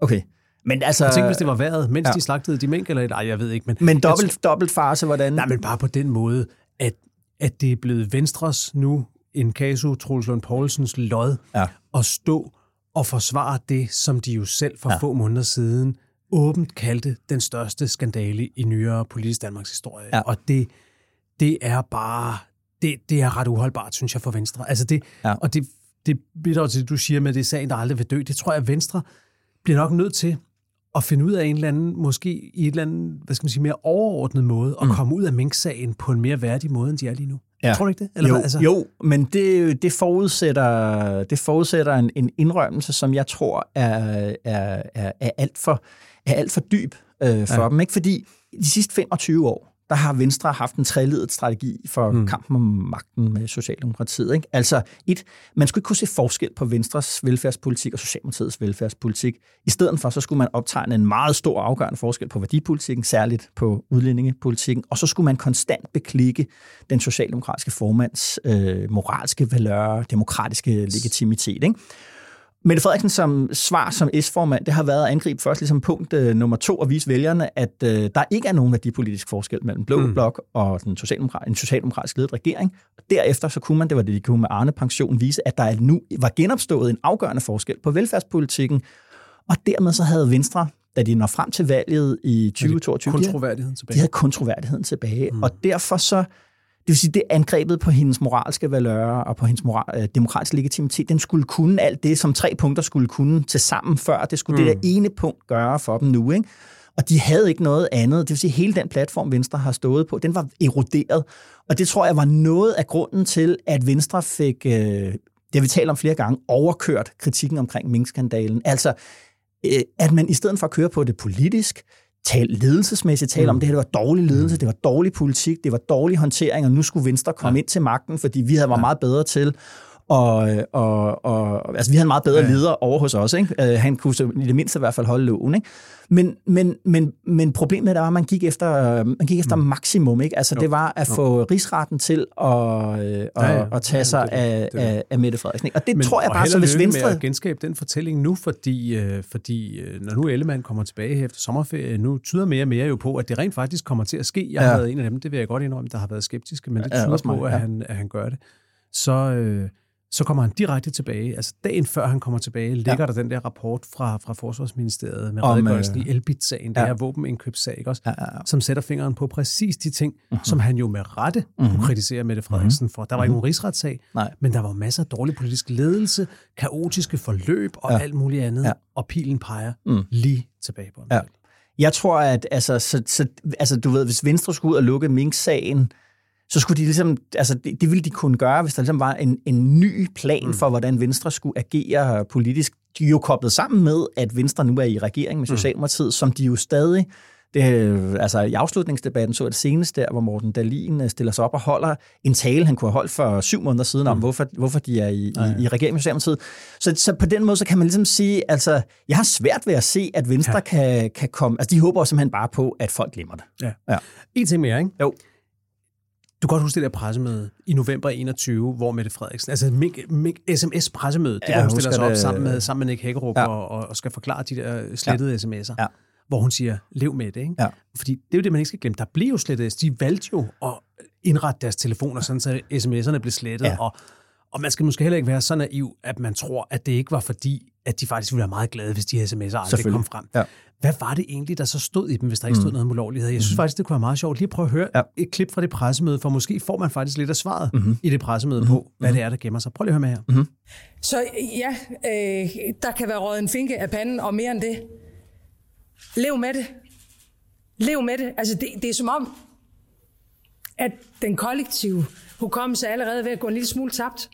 okay. Men altså, jeg tænkte, hvis det var vejret, mens ja. de slagtede de mink, eller nej, jeg ved ikke. Men, men dobbelt, tror, dobbelt farse, hvordan? Nej, men bare på den måde, at, at det er blevet Venstres nu, en kaso Troels Lund Poulsens lod, ja. at stå og forsvare det, som de jo selv for ja. få måneder siden åbent kaldte den største skandale i nyere politisk Danmarks historie. Ja. Og det, det er bare, det, det er ret uholdbart, synes jeg, for Venstre. Altså det, ja. Og det, det bidrager til det, du siger med, det er sagen, der aldrig vil dø. Det tror jeg, at Venstre bliver nok nødt til at finde ud af en eller anden, måske i et eller andet, hvad skal man sige, mere overordnet måde, at mm. komme ud af Mink-sagen på en mere værdig måde, end de er lige nu. Ja. Tror du ikke det? Eller jo, hvad? Altså? jo, men det, det forudsætter, det forudsætter en, en indrømmelse, som jeg tror er, er, er, er alt for er alt for dyb øh, for ja. dem. Ikke? Fordi de sidste 25 år, der har Venstre haft en treledet strategi for mm. kampen om magten med Socialdemokratiet. Ikke? Altså et, man skulle ikke kunne se forskel på Venstres velfærdspolitik og Socialdemokratiets velfærdspolitik. I stedet for, så skulle man optegne en meget stor afgørende forskel på værdipolitikken, særligt på udlændingepolitikken, og så skulle man konstant beklikke den socialdemokratiske formands øh, moralske valør, demokratiske legitimitet. Ikke? Mette Frederiksen som svar som S-formand, det har været at angribe først ligesom punkt øh, nummer to og vise vælgerne, at øh, der ikke er nogen værdipolitisk forskel mellem Blå mm. Blok og den socialdemokrat, en socialdemokratisk ledet regering. Og derefter så kunne man, det var det, de kunne med Arne Pension, vise, at der nu var genopstået en afgørende forskel på velfærdspolitikken. Og dermed så havde Venstre, da de når frem til valget i 2022, kontroværdigheden tilbage. De havde kontroværdigheden tilbage. Mm. Og derfor så det vil sige, det angrebet på hendes moralske valør og på hendes moral, øh, demokratiske legitimitet, den skulle kunne alt det, som tre punkter skulle kunne til sammen før. Det skulle mm. det der ene punkt gøre for dem nu. Ikke? Og de havde ikke noget andet. Det vil sige, hele den platform, Venstre har stået på, den var eroderet. Og det tror jeg var noget af grunden til, at Venstre fik, øh, det har vi talt om flere gange, overkørt kritikken omkring minkskandalen. Altså, øh, at man i stedet for at køre på det politisk, tale ledelsesmæssigt, tale mm. om det her, det var dårlig ledelse, det var dårlig politik, det var dårlig håndtering, og nu skulle Venstre komme ja. ind til magten, fordi vi havde været ja. meget bedre til og, og, og altså, vi havde en meget bedre ja. leder over hos os. Ikke? Uh, han kunne så, i det mindste i hvert fald holde loven. Ikke? Men, men, men, men problemet er, at man gik efter, man gik efter mm. maksimum. Ikke? Altså, jo. det var at jo. få rigsretten til at, øh, ja, ja. at tage sig ja, det, af, det, af, af Mette Frederiksen. Ikke? Og det men, tror jeg bare, så hvis Venstre... med at genskabe den fortælling nu, fordi, øh, fordi øh, når nu Ellemann kommer tilbage efter sommerferie, nu tyder mere og mere jo på, at det rent faktisk kommer til at ske. Jeg har ja. været en af dem, det vil jeg godt indrømme, der har været skeptiske, men det tyder ja, på, at, han, at han gør det. Så... Øh, så kommer han direkte tilbage. Altså dagen før han kommer tilbage, ligger ja. der den der rapport fra, fra Forsvarsministeriet med redegørelsen øh, i Elbit-sagen, ja. det her våbenindkøbssag, ikke også? Ja, ja, ja. som sætter fingeren på præcis de ting, mm-hmm. som han jo med rette mm-hmm. kunne kritisere Mette Frederiksen mm-hmm. for. Der var ikke mm-hmm. nogen rigsretssag, Nej. men der var masser af dårlig politisk ledelse, kaotiske forløb og ja. alt muligt andet, ja. og pilen peger mm. lige tilbage på ham. Ja. Jeg tror, at altså, så, så, altså, du ved, hvis Venstre skulle ud og lukke Mink-sagen, så skulle de ligesom, altså det, det ville de kunne gøre, hvis der ligesom var en, en ny plan mm. for, hvordan Venstre skulle agere politisk. De er jo koblet sammen med, at Venstre nu er i regering med mm. Socialdemokratiet, mm. som de jo stadig det, altså i afslutningsdebatten så jeg det seneste der, hvor Morten Dalin øh, stiller sig op og holder en tale, han kunne have holdt for syv måneder siden mm. om, hvorfor, hvorfor de er i, i, i regering med Socialdemokratiet. Så, så på den måde, så kan man ligesom sige, altså, jeg har svært ved at se, at Venstre ja. kan, kan komme, altså de håber simpelthen bare på, at folk glemmer det. Ja. ja. En ting mere, ikke? Jo. Du kan godt huske det der pressemøde i november 21, hvor Mette Frederiksen, altså SMS-pressemøde, det ja, hvor hun stiller sig op det... sammen med, sammen med Nick Hækkerup ja. og, og skal forklare de der slettede ja. sms'er. Ja. Hvor hun siger, lev med det. Ikke? Ja. Fordi det er jo det, man ikke skal glemme. Der blev jo slettet. De valgte jo at indrette deres telefoner, sådan så sms'erne blev slettet. Ja. Og, og man skal måske heller ikke være så naiv, at man tror, at det ikke var fordi, at de faktisk ville være meget glade, hvis de sms'er aldrig kom frem. Ja. Hvad var det egentlig, der så stod i dem, hvis der ikke stod mm. noget om ulovlighed? Jeg synes mm. faktisk, det kunne være meget sjovt lige at prøve at høre ja. et klip fra det pressemøde, for måske får man faktisk lidt af svaret mm-hmm. i det pressemøde mm-hmm. på, hvad det er, der gemmer sig. Prøv lige at høre med her. Mm-hmm. Så ja, øh, der kan være røget en finke af panden, og mere end det. Lev med det. Lev med det. Altså, det, det er som om, at den kollektive hukommelse er allerede ved at gå en lille smule tabt.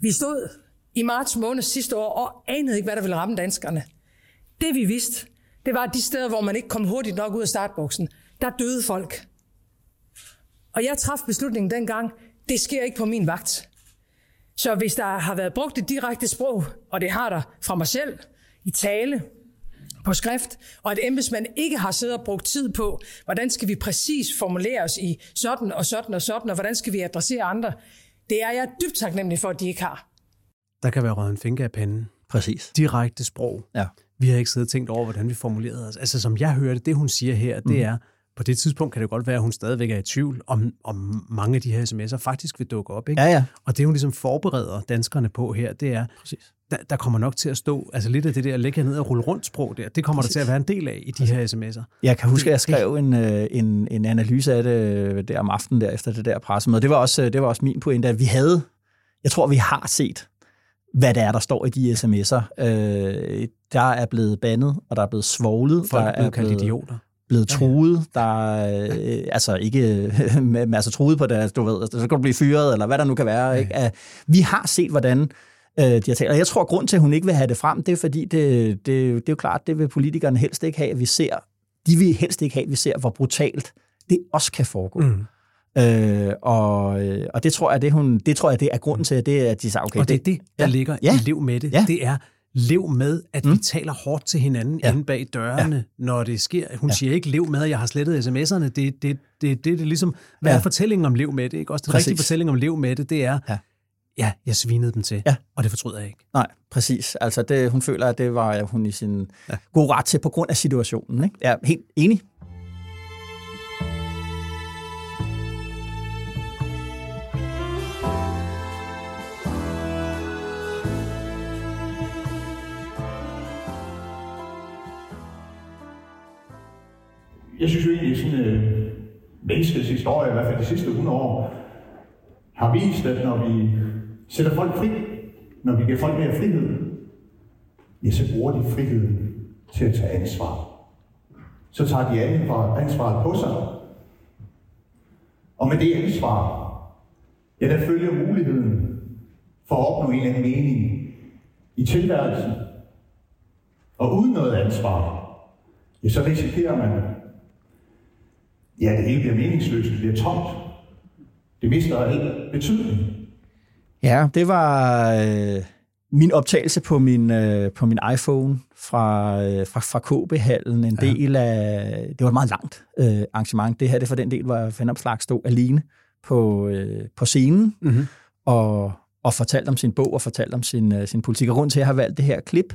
Vi stod i marts måned sidste år og anede ikke, hvad der ville ramme danskerne. Det vi vidste, det var de steder, hvor man ikke kom hurtigt nok ud af startboksen. Der døde folk. Og jeg traf beslutningen dengang, det sker ikke på min vagt. Så hvis der har været brugt et direkte sprog, og det har der fra mig selv, i tale, på skrift, og at embedsmænd ikke har siddet og brugt tid på, hvordan skal vi præcis formulere os i sådan og sådan og sådan, og hvordan skal vi adressere andre, det er jeg dybt taknemmelig for, at de ikke har. Der kan være røget en finger af panden. Præcis. Direkte sprog. Ja. Vi har ikke siddet og tænkt over, hvordan vi formulerede os. Altså, som jeg hørte, det hun siger her, det mm. er, på det tidspunkt kan det godt være, at hun stadigvæk er i tvivl, om, om mange af de her sms'er faktisk vil dukke op. Ikke? Ja, ja. Og det, hun ligesom forbereder danskerne på her, det er, Præcis. Der, der kommer nok til at stå, altså lidt af det der at lægge ned og rulle rundt sprog der, det kommer Præcis. der til at være en del af i de her sms'er. Jeg kan huske, at jeg skrev en, øh, en, en analyse af det øh, der om aftenen der efter det der pressemøde. Det var også, øh, det var også min pointe, at vi havde, jeg tror, vi har set hvad det er, der står i de sms'er. Øh, der er blevet bandet, og der er blevet svoglet. Folk der er blevet idioter. blevet truet, der er øh, altså ikke *laughs* med, altså truet på det, du ved, så kan du blive fyret, eller hvad der nu kan være. Ikke? Vi har set, hvordan øh, de har talt. Og jeg tror, at grund til, at hun ikke vil have det frem, det er fordi, det, det, det er jo klart, det vil politikerne helst ikke have, at vi ser. De vil helst ikke have, at vi ser, hvor brutalt det også kan foregå. Mm. Øh, og, øh, og det tror jeg, det, hun, det tror jeg, det er grunden til, at, det, at de sagde, okay. Og det er det, der ja, ligger ja, i lev med det. Ja. Det er, lev med, at mm. vi taler hårdt til hinanden ja. inde bag dørene, ja. når det sker. Hun ja. siger ikke, lev med, at jeg har slettet sms'erne. Det er det, det, det, det, det ligesom, hvad ja. er fortællingen om lev med det? Ikke? Også den præcis. rigtige fortælling om lev med det, det er, ja. ja, jeg svinede dem til, ja. og det fortryder jeg ikke. Nej, præcis. Altså, det, hun føler, at det var hun i sin ja. gode ret til på grund af situationen. Ikke? Jeg er helt enig. Jeg synes jo egentlig, at sådan øh, menneskets historie, i hvert fald de sidste 100 år, har vist, at når vi sætter folk fri, når vi giver folk mere frihed, ja, så bruger de friheden til at tage ansvar. Så tager de ansvaret på sig. Og med det ansvar, ja, der følger muligheden for at opnå en eller anden mening i tilværelsen, og uden noget ansvar, ja, så risikerer man, ja, det hele bliver meningsløst, det bliver tomt. Det mister al betydning. Ja, det var øh, min optagelse på min, øh, på min iPhone fra, øh, fra, fra KB-hallen. En ja. del af... Det var et meget langt øh, arrangement. Det her det for den del, hvor Fandopslag stod alene på, øh, på scenen mm-hmm. og, og fortalte om sin bog og fortalte om sin, øh, sin politik. Og grund til, at jeg har valgt det her klip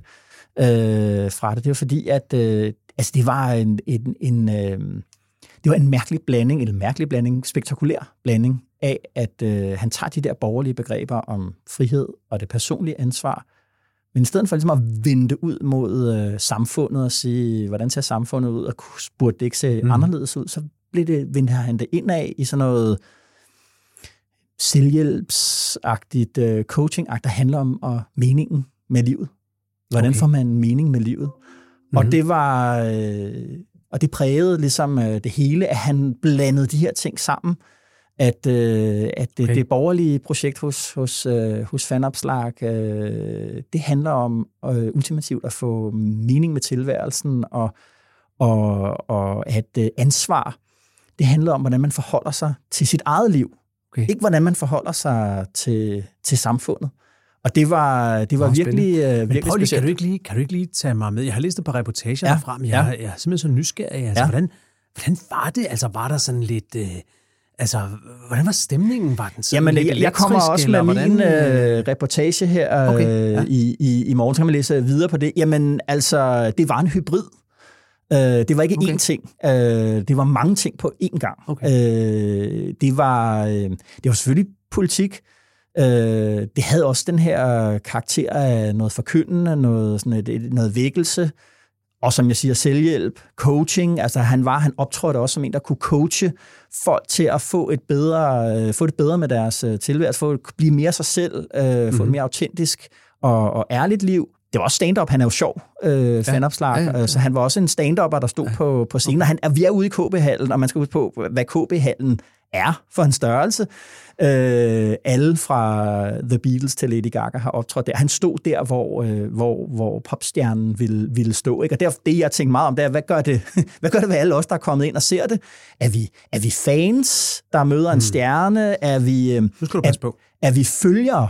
øh, fra det, det var fordi, at øh, altså, det var en, en, en øh, det var en mærkelig blanding, en mærkelig blanding, spektakulær blanding af, at øh, han tager de der borgerlige begreber om frihed og det personlige ansvar, men i stedet for ligesom at vende det ud mod øh, samfundet og sige, hvordan ser samfundet ud, og burde det ikke se mm. anderledes ud, så blev det, vendte han det ind af i sådan noget selvhjælpsagtigt, øh, coaching-agt, der handler om og meningen med livet. Hvordan okay. får man mening med livet? Mm-hmm. Og det var... Øh, og det prægede ligesom øh, det hele, at han blandede de her ting sammen. At, øh, at det, okay. det borgerlige projekt hos, hos, øh, hos Fanopslag, øh, det handler om øh, ultimativt at få mening med tilværelsen og, og, og at øh, ansvar, det handler om, hvordan man forholder sig til sit eget liv. Okay. Ikke hvordan man forholder sig til, til samfundet. Og det var, det var Nå, virkelig, uh, virkelig prøv lige, specielt. Kan du, ikke lige, kan du ikke lige tage mig med? Jeg har læst et par reportager ja. frem. Jeg, ja. jeg er simpelthen så nysgerrig. Altså, ja. hvordan, hvordan var det? Altså, var der sådan lidt... Uh, Altså, hvordan var stemningen? Var den sådan Jamen, jeg, jeg kommer også med hvordan? min uh, reportage her okay, ja. i, i, i morgen, så kan man læse videre på det. Jamen, altså, det var en hybrid. Uh, det var ikke okay. én ting. Uh, det var mange ting på én gang. Okay. Uh, det, var, uh, det var selvfølgelig politik, Øh, det havde også den her karakter af noget forkyndende, noget, sådan et, noget vækkelse, og som jeg siger, selvhjælp, coaching. Altså han var, han optrådte også som en, der kunne coache folk til at få et bedre, øh, få det bedre med deres øh, tilværelse, få blive mere sig selv, øh, mm-hmm. få et mhm. mere autentisk og, og ærligt liv. Det var også stand-up, han er jo sjov, øh, ja. fanopslag, ja, ja, ja. så han var også en stand-upper, der stod ja. på, på scenen, og han er, vi er ude i KB-hallen, og man skal huske på, hvad KB-hallen er for en størrelse. Øh, alle fra The Beatles til Lady Gaga har optrådt der. Han stod der, hvor, øh, hvor, hvor popstjernen ville, ville stå. Ikke? Og derfor, det, jeg tænkte meget om, det er, hvad gør det, *laughs* hvad gør det ved alle os, der er kommet ind og ser det? Er vi, er vi fans, der møder en mm. stjerne? Er vi, øh, nu skal du passe er, på. Er vi følgere?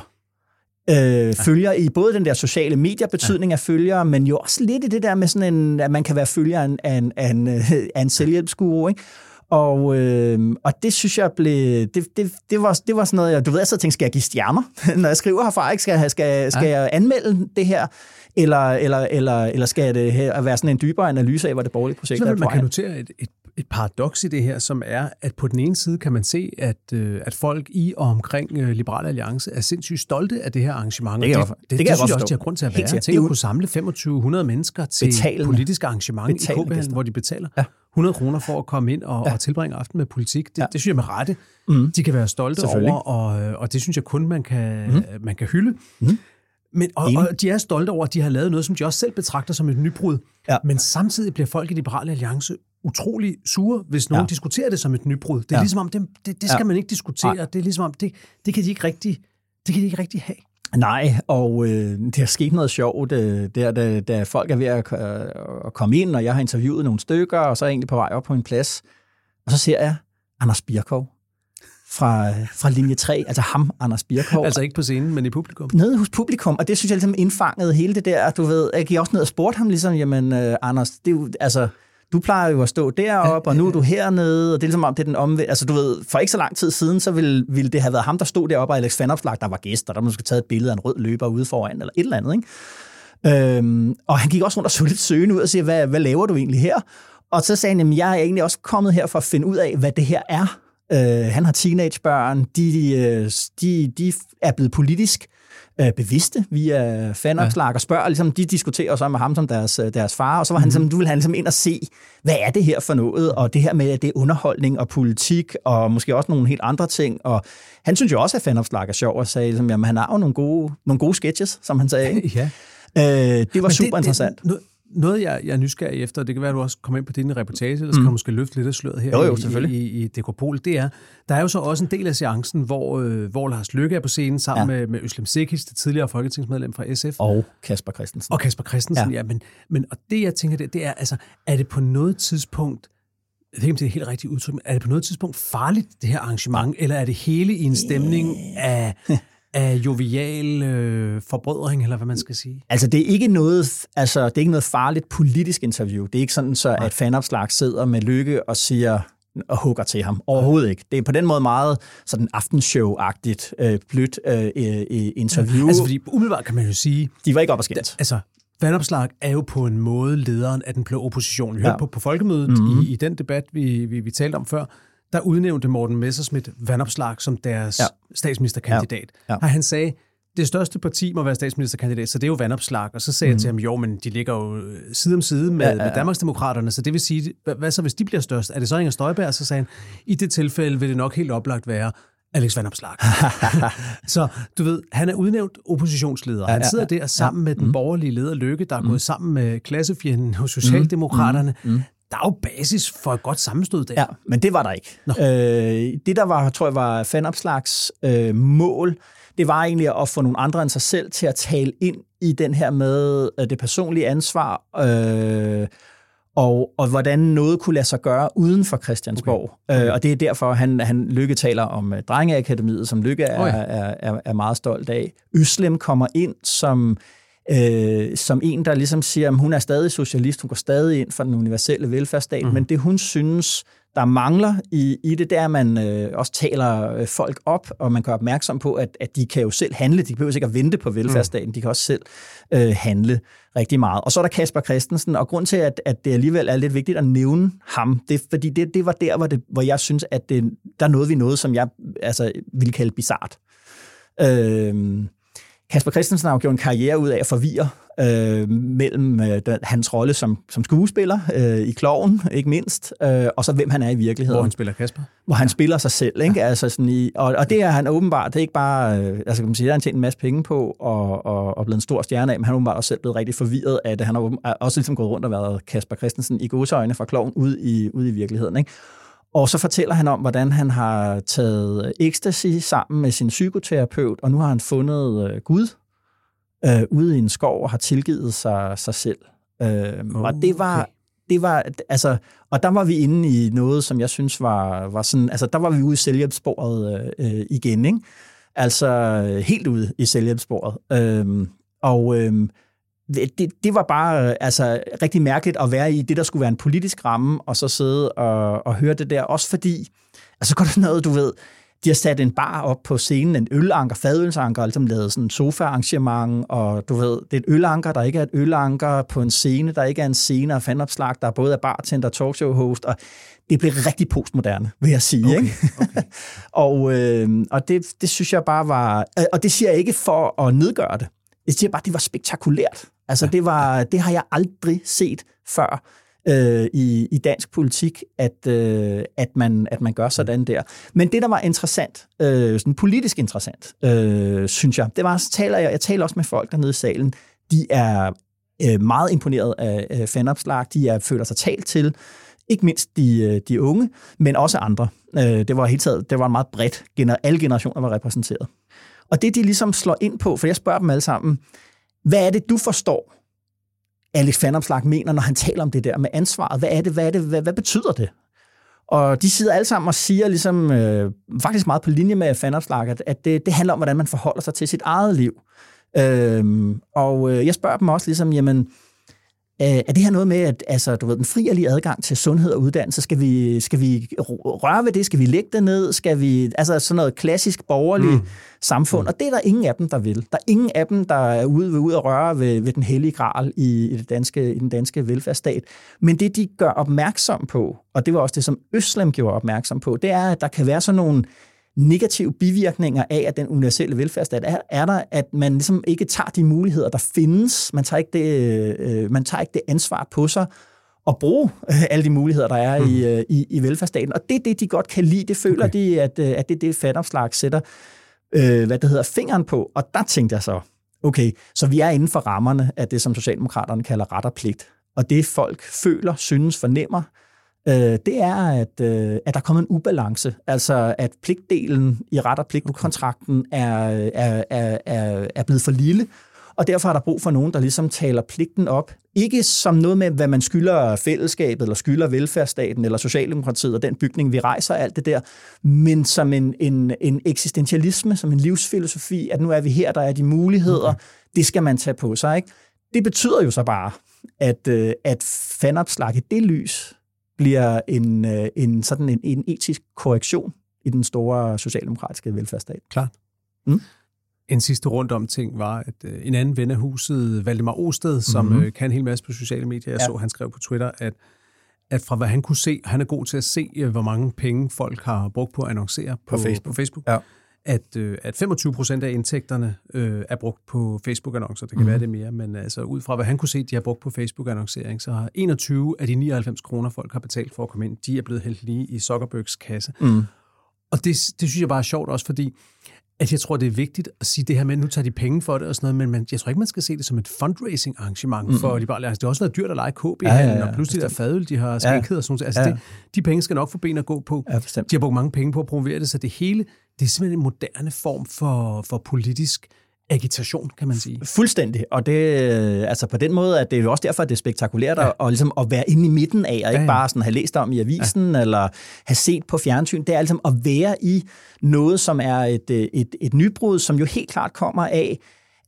øh, ja. følger i både den der sociale medier betydning ja. af følgere, men jo også lidt i det der med sådan en, at man kan være følger af en, af en, af en, af en selvhjælpsguru, ikke? Og, øh, og det synes jeg blev... Det, det, det, var, det var sådan noget, jeg, du ved, jeg så tænkte, skal jeg give stjerner, *laughs* når jeg skriver herfra? Ikke? Skal, skal, skal ja. jeg anmelde det her? Eller, eller, eller, eller skal det her være sådan en dybere analyse af, hvad det borgerlige projekt så er? man kan notere et, et, et paradoks i det her, som er, at på den ene side kan man se, at, øh, at folk i og omkring øh, Liberale Alliance er sindssygt stolte af det her arrangement. Det, det, det, det, det, det synes jeg også, de har grund til at være. Tænk at kunne samle 2500 mennesker til et politisk arrangement Betalende i KB, hvor de betaler. Ja. 100 kroner for at komme ind og, ja. og tilbringe aften med politik. Det, ja. det synes jeg med rette, mm. de kan være stolte over, og, og det synes jeg kun, man kan, mm. man kan hylde. Mm. Men, og, og de er stolte over, at de har lavet noget, som de også selv betragter som et nybrud. Ja. Men samtidig bliver folk i Liberale Alliance utrolig sure, hvis nogen ja. diskuterer det som et nybrud. Det er ja. ligesom om, det, det, det skal ja. man ikke diskutere. Ja. Det er ligesom om, det, det kan de ikke rigtig, det kan de ikke rigtig have. Nej, og øh, det har sket noget sjovt, øh, der, da, da folk er ved at, øh, at komme ind, og jeg har interviewet nogle stykker, og så er jeg egentlig på vej op på en plads, og så ser jeg Anders Birkov fra, fra linje 3, altså ham, Anders Birkov. Altså ikke på scenen, men i publikum? Nede hos publikum, og det synes jeg ligesom indfangede hele det der, du ved, jeg gik også ned og spurgte ham ligesom, jamen øh, Anders, det er jo, altså, du plejer jo at stå deroppe, og nu er du hernede, og det er ligesom om, det er den omvendt. Altså, du ved, for ikke så lang tid siden, så ville, ville det have været ham, der stod deroppe, og Alex Vanopslag, der var gæst, og der måske taget et billede af en rød løber ude foran, eller et eller andet, ikke? Øhm, og han gik også rundt og så lidt søgende ud og siger, hvad, hvad laver du egentlig her? Og så sagde han, jeg er egentlig også kommet her for at finde ud af, hvad det her er. Øh, han har teenagebørn, de, de, de, de er blevet politisk øh, bevidste via fanopslag ja. og spørger, ligesom, de diskuterer så med ham som deres, øh, deres far, og så var han, mm-hmm. ligesom, du vil han ligesom ind og se, hvad er det her for noget, og det her med, at det er underholdning og politik, og måske også nogle helt andre ting, og han synes jo også, at fanopslag er sjov, og sagde, ligesom, jamen, han har jo nogle gode, nogle gode sketches, som han sagde. *laughs* ja. Øh, det var Men super det, interessant. Det, nu, noget, jeg, jeg er nysgerrig efter, og det kan være, at du også kommer ind på din reportage, eller mm. måske løfte lidt af sløret her jo, jo, i, i, i Dekopol, det er, der er jo så også en del af seancen, hvor, øh, hvor Lars Lykke er på scenen sammen ja. med, med Øslem Sikis, det tidligere folketingsmedlem fra SF. Og Kasper Christensen. Og Kasper Christensen, ja. ja men, men, og det, jeg tænker, det, det er, altså, er det på noget tidspunkt, jeg ved ikke, om det er helt rigtigt udtryk, men er det på noget tidspunkt farligt, det her arrangement, eller er det hele i en stemning af, *laughs* af jovial øh, forbrødring, eller hvad man skal sige? Altså, det er ikke noget, altså, det er ikke noget farligt politisk interview. Det er ikke sådan, så, at fanopslag sidder med lykke og siger, og hugger til ham. Overhovedet ikke. Det er på den måde meget sådan aftenshow-agtigt, øh, blødt øh, øh, interview. Altså, fordi umiddelbart kan man jo sige... De var ikke op og skændt. Altså, Vandopslag er jo på en måde lederen af den blå opposition. Vi ja. hørte på, på folkemødet mm-hmm. i, i den debat, vi, vi, vi talte om før, der udnævnte Morten Messerschmidt Vandopslag som deres ja. statsministerkandidat. Ja. Ja. Og han sagde, det største parti må være statsministerkandidat, så det er jo vandopslag. Og så sagde mm. jeg til ham, jo, men de ligger jo øh, side om side med, ja, ja, ja. med Danmarksdemokraterne, så det vil sige, hvad, hvad så hvis de bliver størst? Er det så Inger Støjberg? Så sagde han, i det tilfælde vil det nok helt oplagt være Alex Vandopslag. *laughs* så du ved, han er udnævnt oppositionsleder. Han sidder der sammen med den mm. borgerlige leder Lykke, der er mm. gået sammen med klassefjenden hos Socialdemokraterne. Mm. Mm der er jo basis for et godt sammenstød der. Ja, men det var der ikke. Øh, det, der var, tror jeg, var fanopslags øh, mål, det var egentlig at få nogle andre end sig selv til at tale ind i den her med øh, det personlige ansvar, øh, og, og hvordan noget kunne lade sig gøre uden for Christiansborg. Okay. Øh, og det er derfor, han, han Lykke taler om uh, Drengeakademiet, som Lykke er, oh ja. er, er, er meget stolt af. Øslem kommer ind som øh, som en, der ligesom siger, at hun er stadig socialist, hun går stadig ind for den universelle velfærdsstat, mm. men det hun synes, der mangler i, i det, der man øh, også taler øh, folk op, og man gør opmærksom på, at, at de kan jo selv handle, de behøver ikke at vente på velfærdsstaten, mm. de kan også selv øh, handle rigtig meget. Og så er der Kasper Christensen, og grund til, at, at det alligevel er lidt vigtigt at nævne ham, det er, fordi det, det var der, hvor, det, hvor jeg synes, at det, der er noget vi noget, som jeg altså, vil kalde bizart. Øh, Kasper Christensen har jo gjort en karriere ud af at forvirre øh, mellem øh, hans rolle som, som skuespiller øh, i Kloven, ikke mindst, øh, og så hvem han er i virkeligheden. Hvor han spiller Kasper. Hvor han spiller sig selv. Ikke? Ja. Altså sådan i, og, og det er han åbenbart, det er ikke bare, øh, altså kan man sige, der har han tjent en masse penge på og, og, og blevet en stor stjerne af, men han er åbenbart også selv blevet rigtig forvirret af det. Han har også ligesom gået rundt og været Kasper Christensen i godsøjne fra Kloven ud i, ud i virkeligheden. Ikke? Og så fortæller han om, hvordan han har taget ecstasy sammen med sin psykoterapeut, og nu har han fundet øh, Gud øh, ude i en skov og har tilgivet sig, sig selv. Øh, okay. Og det var, det var, altså, og der var vi inde i noget, som jeg synes var, var sådan, altså der var vi ude i selvhjælpssporet øh, igen, ikke? Altså helt ude i selvhjælpssporet. Øh, og øh, det, det var bare øh, altså, rigtig mærkeligt at være i det, der skulle være en politisk ramme, og så sidde og, og høre det der. Også fordi, altså går der noget, du ved, de har sat en bar op på scenen, en ølanker, fadølsanker, og ligesom lavet sådan en sofa-arrangement, og du ved, det er et ølanker, der ikke er et ølanker på en scene, der ikke er en scene af fanopslag, der både er bartender, talkshow-host, og det blev rigtig postmoderne, vil jeg sige. Okay, ikke? Okay. *laughs* og øh, og det, det synes jeg bare var... Og det siger jeg ikke for at nedgøre det. Jeg siger bare, det var spektakulært. Altså, det, var, det har jeg aldrig set før øh, i, i dansk politik, at, øh, at, man, at man gør sådan der. Men det, der var interessant, øh, sådan politisk interessant, øh, synes jeg, det var, så taler jeg, jeg taler også med folk dernede i salen, de er øh, meget imponeret af øh, fanopslag, de er, føler sig talt til, ikke mindst de, øh, de unge, men også andre. Øh, det var helt taget, det var meget bredt, gener, alle generationer var repræsenteret. Og det, de ligesom slår ind på, for jeg spørger dem alle sammen, hvad er det, du forstår, Alex Vandomslag mener, når han taler om det der med ansvaret? Hvad er det? Hvad, er det? Hvad, hvad betyder det? Og de sidder alle sammen og siger, ligesom, øh, faktisk meget på linje med Fandomslag, at, at det, det handler om, hvordan man forholder sig til sit eget liv. Øh, og øh, jeg spørger dem også ligesom, jamen, Øh, er det her noget med, at altså, du ved, den fri adgang til sundhed og uddannelse, skal vi, skal vi røre ved det? Skal vi lægge det ned? Skal vi, altså sådan noget klassisk borgerligt mm. samfund? Mm. Og det er der ingen af dem, der vil. Der er ingen af dem, der er ude, ved, ude at røre ved, ved den hellige gral i, i, det danske, i den danske velfærdsstat. Men det, de gør opmærksom på, og det var også det, som Øslem gjorde opmærksom på, det er, at der kan være sådan nogle negative bivirkninger af, at den universelle velfærdsstat er, er der, at man ligesom ikke tager de muligheder, der findes. Man tager ikke det, øh, man tager ikke det ansvar på sig at bruge øh, alle de muligheder, der er mm. i, øh, i, i velfærdsstaten. Og det er det, de godt kan lide. Det føler okay. de, at, øh, at det er det, fatopslag sætter øh, hvad det hedder, fingeren på. Og der tænkte jeg så, okay, så vi er inden for rammerne af det, som Socialdemokraterne kalder ret og pligt. og det folk føler, synes, fornemmer, øh, det er, at, øh, at der er kommet en ubalance. Altså, at pligtdelen i ret og pligtkontrakten er, er, er, er, er blevet for lille, og derfor er der brug for nogen, der ligesom taler pligten op. Ikke som noget med, hvad man skylder fællesskabet, eller skylder velfærdsstaten, eller Socialdemokratiet, og den bygning, vi rejser, alt det der, men som en, en, en eksistentialisme, som en livsfilosofi, at nu er vi her, der er de muligheder, okay. det skal man tage på sig. Ikke? Det betyder jo så bare, at, øh, at fanopslag i det lys bliver en, øh, en, sådan en, en etisk korrektion i den store socialdemokratiske velfærdsstat. Klart. Mm? En sidste rundt om ting var, at øh, en anden ven af huset, Valdemar Osted, som mm-hmm. kan en hel masse på sociale medier, jeg ja. så, han skrev på Twitter, at, at fra hvad han kunne se, han er god til at se, hvor mange penge folk har brugt på at annoncere på, på Facebook, på Facebook ja. At, øh, at 25 procent af indtægterne øh, er brugt på Facebook-annoncer. Det kan mm-hmm. være det mere, men altså ud fra hvad han kunne se, de har brugt på Facebook-annoncering, så har 21 af de 99 kroner, folk har betalt for at komme ind, de er blevet hældt lige i Zuckerbergs kasse. Mm. Og det, det synes jeg bare er sjovt også, fordi at jeg tror, det er vigtigt at sige det her med, at nu tager de penge for det og sådan noget, men man, jeg tror ikke, man skal se det som et fundraising-arrangement mm. for Liberale altså, Det har også været dyrt at lege KB ja, ja, ja, og pludselig der fadøl, de har skænkhed ja. og sådan noget. Altså, ja. det, de penge skal nok få ben at gå på. Ja, de har brugt mange penge på at promovere det, så det hele, det er simpelthen en moderne form for, for politisk agitation, kan man sige. Fuldstændig, og det, altså på den måde, at det er jo også derfor, at det er spektakulært ja. at, ligesom at være inde i midten af, og ikke ja, ja. bare sådan have læst om i avisen, ja. eller have set på fjernsyn. Det er altså at være i noget, som er et, et, et nybrud, som jo helt klart kommer af,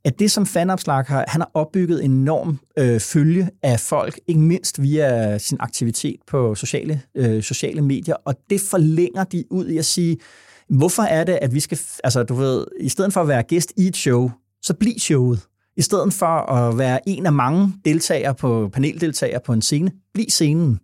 at det, som fanopslag har, han har opbygget en enorm øh, følge af folk, ikke mindst via sin aktivitet på sociale, øh, sociale medier, og det forlænger de ud i at sige, Hvorfor er det, at vi skal, altså du ved, i stedet for at være gæst i et show, så bliv showet. I stedet for at være en af mange deltagere på, paneldeltagere på en scene, bliv scenen.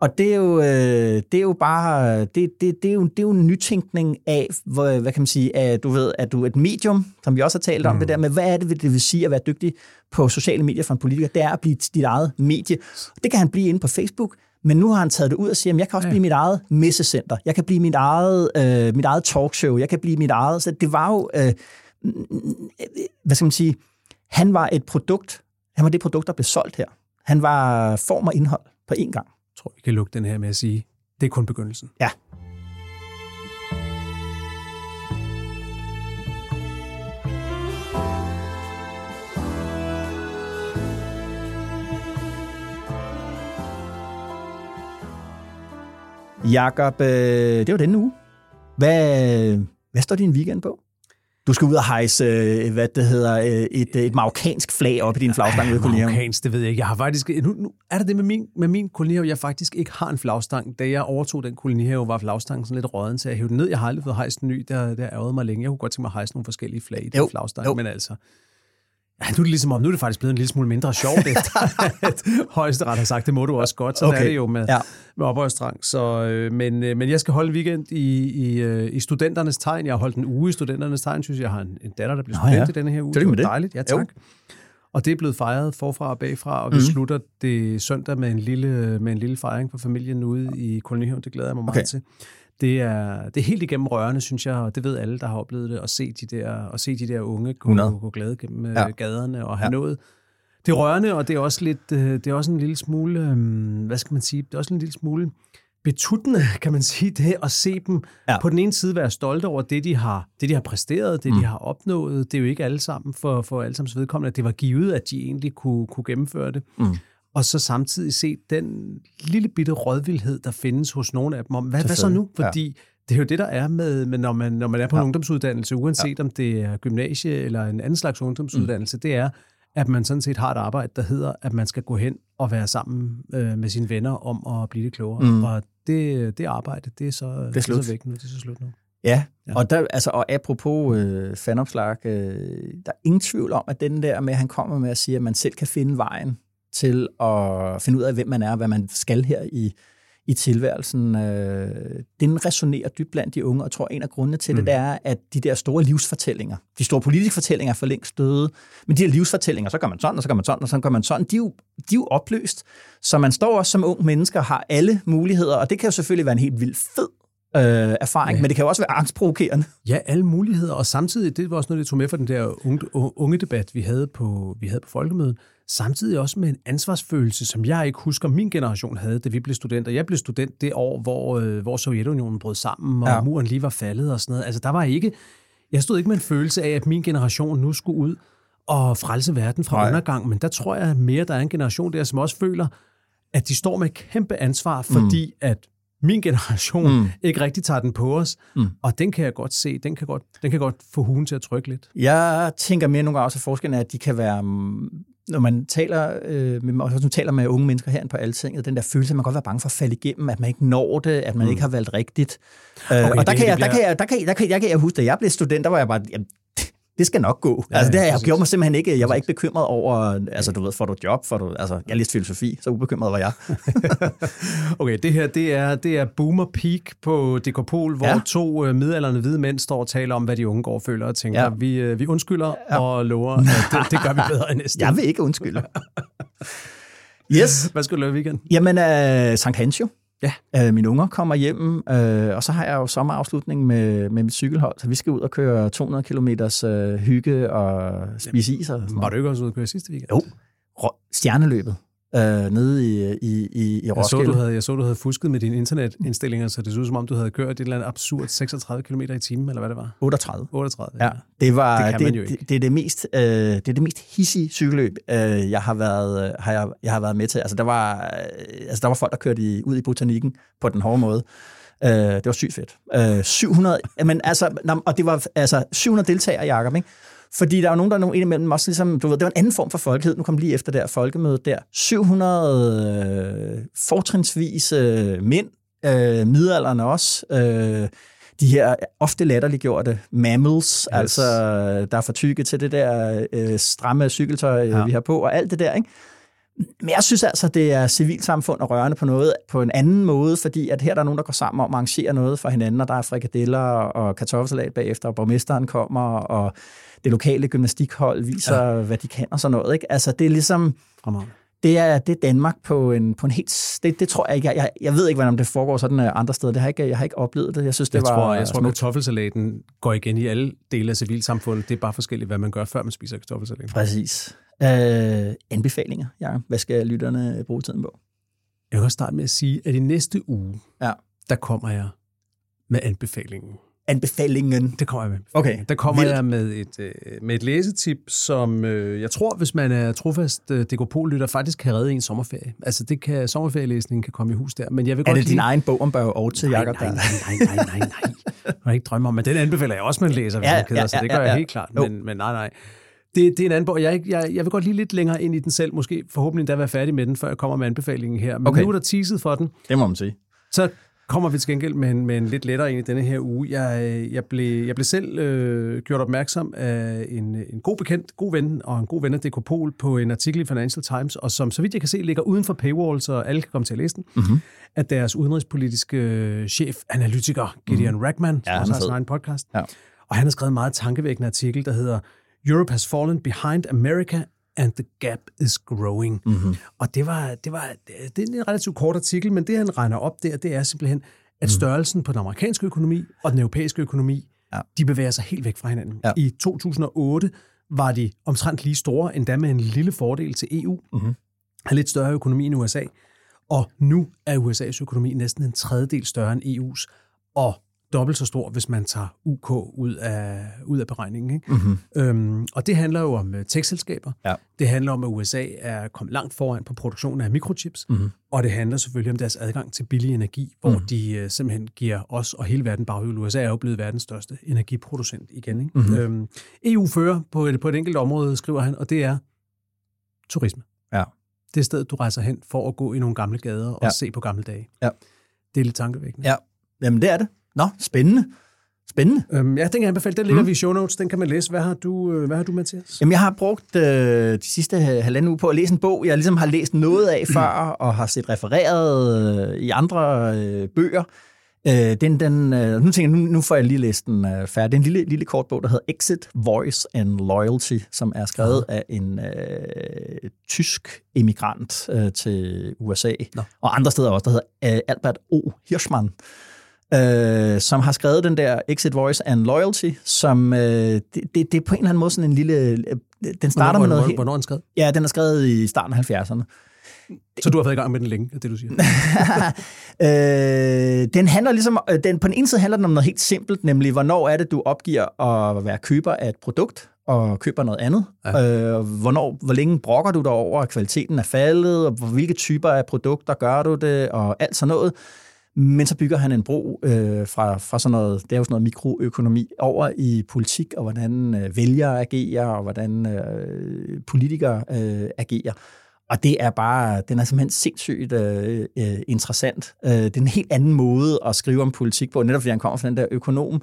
Og det er jo, øh, det er jo bare, det, det, det, er jo, det er jo en nytænkning af, hvad, hvad kan man sige, at du ved, at du er et medium, som vi også har talt om, mm. det der med, hvad er det, det vil sige at være dygtig på sociale medier for en politiker? Det er at blive dit eget medie. Det kan han blive inde på Facebook, men nu har han taget det ud og siger, at jeg kan også ja. blive mit eget messecenter. Jeg kan blive mit eget, øh, mit eget talkshow. Jeg kan blive mit eget... Så det var jo... Øh, hvad skal man sige? Han var et produkt. Han var det produkt, der blev solgt her. Han var form og indhold på én gang. Jeg tror, vi kan lukke den her med at sige, det er kun begyndelsen. Ja. Jakob, øh, det var denne uge. Hvad, hvad står din weekend på? Du skal ud og hejse, øh, hvad det hedder, øh, et, et marokkansk flag op i din flagstang ved kolonihaven. Marokkansk, det ved jeg ikke. Jeg har faktisk, nu, nu er det det med min, med min kolonihave, jeg faktisk ikke har en flagstang. Da jeg overtog den kolonihave, var flagstangen sådan lidt råden, så jeg hævde den ned. Jeg har aldrig fået hejst en ny, der, der ærgede mig længe. Jeg kunne godt tænke mig at hejse nogle forskellige flag i den jo, flagstang, jo. men altså... Ja, nu er det ligesom om, nu er det faktisk blevet en lille smule mindre sjovt, *laughs* efter at højesteret har sagt, det må du også godt. Sådan okay. er det jo med, ja. med oprørstrang. Så, øh, men, øh, men jeg skal holde weekend i, i, øh, i studenternes tegn. Jeg har holdt en uge i studenternes tegn, synes jeg. har en, en datter, der bliver student ja. i denne her uge. Det er det. dejligt, ja tak. Jo. Og det er blevet fejret forfra og bagfra, og vi mm. slutter det søndag med en lille, med en lille fejring for familien ude i kolonihaven. Det glæder jeg mig okay. meget til det er, det er helt igennem rørende, synes jeg, og det ved alle, der har oplevet det, at se de der, at se de der unge gå, gå glade gennem øh, ja. gaderne og have ja. noget. Det er rørende, og det er også lidt, øh, det er også en lille smule, øhm, hvad skal man sige, det er også en lille smule betuttende, *laughs* kan man sige, det at se dem ja. på den ene side være stolte over det, de har, det, de har præsteret, det, mm. de har opnået. Det er jo ikke alle sammen for, for alle sammen vedkommende, at det var givet, at de egentlig kunne, kunne gennemføre det. Mm og så samtidig se den lille bitte rådvildhed, der findes hos nogle af dem om, hvad, hvad så nu? Fordi ja. det er jo det, der er med, med når, man, når man er på ja. en ungdomsuddannelse, uanset ja. om det er gymnasie eller en anden slags ungdomsuddannelse, mm. det er, at man sådan set har et arbejde, der hedder, at man skal gå hen og være sammen øh, med sine venner om at blive det klogere. Mm. Og det, det arbejde, det er så, det er. Det er så væk nu. Det er så slut nu. Ja, ja. Og, der, altså, og apropos øh, fanopslag, øh, der er ingen tvivl om, at den der med, at han kommer med at sige, at man selv kan finde vejen til at finde ud af, hvem man er, hvad man skal her i, i tilværelsen. Øh, den resonerer dybt blandt de unge, og jeg tror, en af grundene til mm. det, det er, at de der store livsfortællinger, de store politiske fortællinger er for længst døde, men de her livsfortællinger, så gør man sådan, og så gør man sådan, og så gør man sådan, de er jo, de er jo opløst. Så man står også som ung menneske og har alle muligheder, og det kan jo selvfølgelig være en helt vildt fed øh, erfaring, ja. men det kan jo også være angstprovokerende. Ja, alle muligheder, og samtidig, det var også noget, jeg tog med fra den der unge, unge debat, vi havde på, vi havde på folkemødet, samtidig også med en ansvarsfølelse, som jeg ikke husker, min generation havde, da vi blev studenter. Jeg blev student det år, hvor, øh, hvor Sovjetunionen brød sammen, og ja. muren lige var faldet og sådan noget. Altså, der var ikke, jeg stod ikke med en følelse af, at min generation nu skulle ud og frelse verden fra Nej. undergang, men der tror jeg mere, der er en generation der, som også føler, at de står med kæmpe ansvar, fordi mm. at min generation mm. ikke rigtig tager den på os. Mm. Og den kan jeg godt se, den kan godt, den kan godt få hugen til at trykke lidt. Jeg tænker mere nogle gange også, at forskellen er, at de kan være når man taler, øh, med, også man taler med unge mennesker her på Altinget, den der følelse, at man godt være bange for at falde igennem, at man ikke når det, at man mm. ikke har valgt rigtigt. Øh, okay, og der kan, jeg, der, kan jeg, der, kan jeg, der, kan, jeg, der kan jeg huske, da jeg blev student, der var jeg bare, jamen, det skal nok gå. Ja, altså, det har jeg gjort mig simpelthen ikke. Jeg var ikke bekymret over, altså du ved, får du job, får du, altså, jeg læste filosofi, så ubekymret var jeg. *laughs* okay, det her, det er, det er boomer peak på Dekopol, hvor ja. to uh, midalderne hvide mænd står og taler om, hvad de unge går og føler, og tænker, ja. vi, uh, vi undskylder ja. og lover, at det, *laughs* det gør vi bedre end næste. Jeg vil ikke undskylde. *laughs* yes. Hvad skal du lave i weekend? Jamen, uh, Sankt Hans jo. Ja. Øh, mine unger kommer hjem, øh, og så har jeg jo sommerafslutning med, med mit cykelhold, så vi skal ud og køre 200 km øh, hygge og spise is. Og sådan Var du ikke også ude at køre sidste weekend? Jo, stjerneløbet øh, nede i, i, i, i Roskilde. Jeg så, du havde, jeg så, du havde fusket med dine internetindstillinger, så det så ud som om, du havde kørt et eller andet absurd 36 km i timen, eller hvad det var? 38. 38, ja. ja. Det, var, det, det, det, det, er det mest, øh, det er det mest hissige cykelløb, øh, jeg, har været, har jeg, jeg har været med til. Altså der, var, øh, altså, der var folk, der kørte i, ud i botanikken på den hårde måde. Øh, det var sygt fedt. Øh, 700, men altså, og det var altså 700 deltagere, Jacob, ikke? Fordi der er jo nogen, der er nogen imellem også ligesom, du ved, det var en anden form for folkehed. Nu kom lige efter der folkemøde der. 700 øh, fortrinsvis øh, mænd, øh, midalderne også, øh, de her ofte latterliggjorte mammals, yes. altså der er for tykke til det der øh, stramme cykeltøj, ja. vi har på, og alt det der, ikke? Men jeg synes altså, det er civilsamfund og rørende på noget på en anden måde, fordi at her der er nogen, der går sammen om at arrangere noget for hinanden, og der er frikadeller og kartoffelsalat bagefter, og borgmesteren kommer, og det lokale gymnastikhold viser, ja. hvad de kan og sådan noget. Ikke? Altså, det er ligesom... Det er, det er Danmark på en, på en helt... Det, det tror jeg ikke. Jeg, jeg, jeg ved ikke, hvordan det foregår sådan øh, andre steder. Det har ikke, jeg har ikke oplevet det. Jeg synes, det jeg var tror, Jeg tror, at kartoffelsalaten går igen i alle dele af civilsamfundet. Det er bare forskelligt, hvad man gør, før man spiser kartoffelsalaten. Præcis. Uh, anbefalinger, ja. Hvad skal lytterne bruge tiden på? Jeg kan også starte med at sige, at i næste uge, ja. der kommer jeg med anbefalingen anbefalingen. Det kommer jeg med. Okay. Der kommer Vildt. jeg med et, øh, med et læsetip, som øh, jeg tror, hvis man er trofast øh, Dekopol-lytter, faktisk kan redde en sommerferie. Altså, det kan, sommerferielæsningen kan komme i hus der. Men jeg vil er godt det lide... din egen bog om Børge og til Jacob? Nej, nej, nej, nej, nej, nej. Jeg har ikke drømme om, men den anbefaler jeg også, man læser, hvis ja, man keder ja, sig. Det gør ja, ja. jeg helt klart. Men, men nej, nej. Det, det er en anden bog. Jeg, jeg, jeg vil godt lige lidt længere ind i den selv. Måske forhåbentlig endda være færdig med den, før jeg kommer med anbefalingen her. Men okay. nu er der teaset for den. Det må man sige. Så kommer vi til gengæld med en, med en lidt lettere en i denne her uge. Jeg, jeg, blev, jeg blev selv øh, gjort opmærksom af en, en god bekendt, god ven og en god ven af Dekopol på en artikel i Financial Times, og som så vidt jeg kan se ligger uden for paywall, så alle kan komme til at læse den, mm-hmm. at deres udenrigspolitiske øh, chef, analytiker Gideon mm-hmm. Rackman, som ja, også har sin egen podcast, ja. og han har skrevet en meget tankevækkende artikel, der hedder Europe has fallen behind America and the gap is growing. Mm-hmm. Og det var, det var det er en relativt kort artikel, men det han regner op der, det er simpelthen, at mhm. størrelsen på den amerikanske økonomi og den europæiske økonomi, ja. de bevæger sig helt væk fra hinanden. Ja. I 2008 var de omtrent lige store, endda med en lille fordel til EU. Mm-hmm. Har lidt større økonomi end USA. Og nu er USA's økonomi næsten en tredjedel større end EU's. Og dobbelt så stor, hvis man tager UK ud af, ud af beregningen. Ikke? Mm-hmm. Øhm, og det handler jo om uh, tech-selskaber. Ja. Det handler om, at USA er kommet langt foran på produktionen af mikrochips. Mm-hmm. Og det handler selvfølgelig om deres adgang til billig energi, hvor mm-hmm. de uh, simpelthen giver os og hele verden baghjul. USA er jo blevet verdens største energiproducent igen. Ikke? Mm-hmm. Øhm, EU fører på et, på et enkelt område, skriver han, og det er turisme. Ja. Det er stedet, du rejser hen for at gå i nogle gamle gader og ja. se på gamle dage. Ja. Det er lidt tankevækkende. Ja, Jamen det er det. Nå, spændende. Spændende. Øhm, ja, den kan jeg anbefale. Den ligger mm. vi i show notes. Den kan man læse. Hvad har du, øh, hvad har du os? Jamen, jeg har brugt øh, de sidste halvanden uge på at læse en bog, jeg ligesom har læst noget af før, *clears throat* og har set refereret øh, i andre øh, bøger. Øh, den, den, øh, nu tænker jeg, nu, nu får jeg lige læst den øh, færdig. Det er en lille, lille kort bog, der hedder Exit, Voice and Loyalty, som er skrevet af en øh, tysk emigrant øh, til USA, Nå. og andre steder også, der hedder øh, Albert O. Hirschman øh, som har skrevet den der Exit Voice and Loyalty, som øh, det, det, det er på en eller anden måde sådan en lille... Øh, den starter hvornår, med noget hvornår, hvornår er den skrevet? Ja, den er skrevet i starten af 70'erne. Så du har været i gang med den længe, er det du siger? *laughs* øh, den handler ligesom, øh, den, på den ene side handler den om noget helt simpelt, nemlig hvornår er det, du opgiver at være køber af et produkt, og køber noget andet. Ja. Øh, hvornår, hvor længe brokker du dig over, at kvaliteten er faldet, og hvilke typer af produkter gør du det, og alt sådan noget. Men så bygger han en bro øh, fra, fra sådan noget, det er jo sådan noget mikroøkonomi, over i politik, og hvordan øh, vælgere agerer, og hvordan øh, politikere øh, agerer. Og det er bare, den er simpelthen sindssygt øh, øh interessant. Øh, det er en helt anden måde at skrive om politik på, netop fordi han kommer fra den der økonom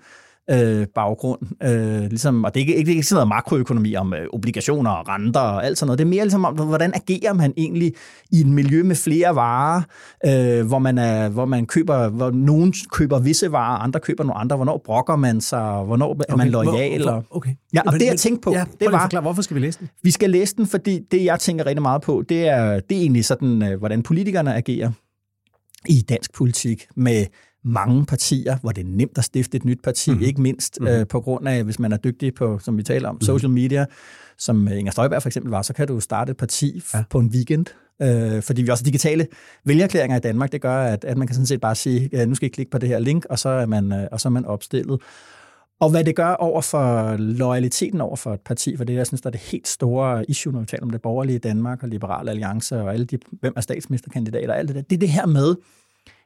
øh, baggrund. Øh, ligesom, og det er ikke, ikke, ikke sådan noget makroøkonomi om øh, obligationer og renter og alt sådan noget. Det er mere ligesom om, hvordan agerer man egentlig i et miljø med flere varer, øh, hvor, man er, hvor man køber, hvor nogen køber visse varer, andre køber nogle andre. Hvornår brokker man sig? Hvornår er okay. man lojal? Hvor, okay. Ja, og men, det jeg tænkte på, ja, det var... Forklare, hvorfor skal vi læse den? Vi skal læse den, fordi det jeg tænker rigtig meget på, det er, det er egentlig sådan, øh, hvordan politikerne agerer i dansk politik med mange partier, hvor det er nemt at stifte et nyt parti, mm-hmm. ikke mindst mm-hmm. øh, på grund af, hvis man er dygtig på, som vi taler om, mm-hmm. social media, som Inger Støjberg for eksempel var, så kan du starte et parti ja. på en weekend, øh, fordi vi også digitale vælgerklæringer i Danmark, det gør, at, at man kan sådan set bare sige, ja, nu skal I klikke på det her link, og så er man, øh, og så er man opstillet. Og hvad det gør over for loyaliteten over for et parti, for det jeg synes, der er det helt store issue, når vi taler om det borgerlige Danmark og Liberale Alliance og alle de, hvem er statsministerkandidater og alt det der, det er det her med,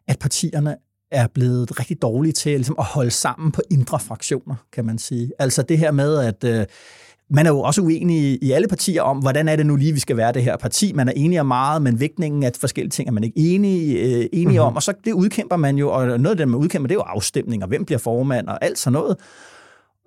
at partierne er blevet rigtig dårlige til ligesom, at holde sammen på indre fraktioner, kan man sige. Altså det her med, at øh, man er jo også uenig i, i alle partier om, hvordan er det nu lige, vi skal være det her parti. Man er enig om meget, men vægtningen af forskellige ting er man ikke enig, øh, enig mm-hmm. om, og så det udkæmper man jo, og noget af det, man udkæmper, det er jo afstemninger, hvem bliver formand og alt sådan noget.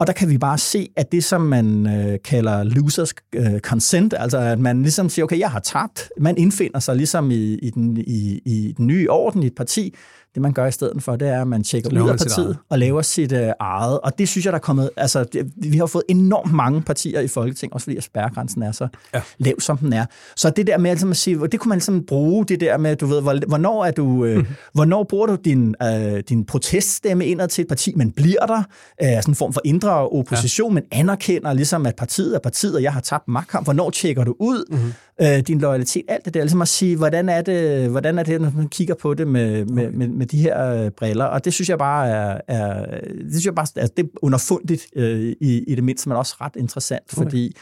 Og der kan vi bare se, at det, som man øh, kalder losers øh, consent, altså at man ligesom siger, okay, jeg har tabt, man indfinder sig ligesom i, i, den, i, i den nye orden i et parti, det, man gør i stedet for, det er, at man tjekker ud af partiet og laver sit uh, eget. Og det synes jeg, der er kommet... Altså, det, vi har fået enormt mange partier i Folketing, også fordi at spærregrænsen er så ja. lav, som den er. Så det der med altså, at sige, det kunne man ligesom bruge, det der med, du ved, hvornår, er du, uh, mm. hvornår bruger du din, uh, din proteststemme indad til et parti, men bliver der? Uh, sådan en form for indre opposition, ja. men anerkender ligesom, at partiet er partiet, og jeg har tabt magtkamp. Hvornår tjekker du ud? Mm øh, din loyalitet, alt det der, ligesom at sige, hvordan er det, hvordan er det når man kigger på det med, med, okay. med, med de her øh, briller, og det synes jeg bare er, er det synes jeg bare, altså, det er underfundigt øh, i, i det mindste, men også ret interessant, okay. fordi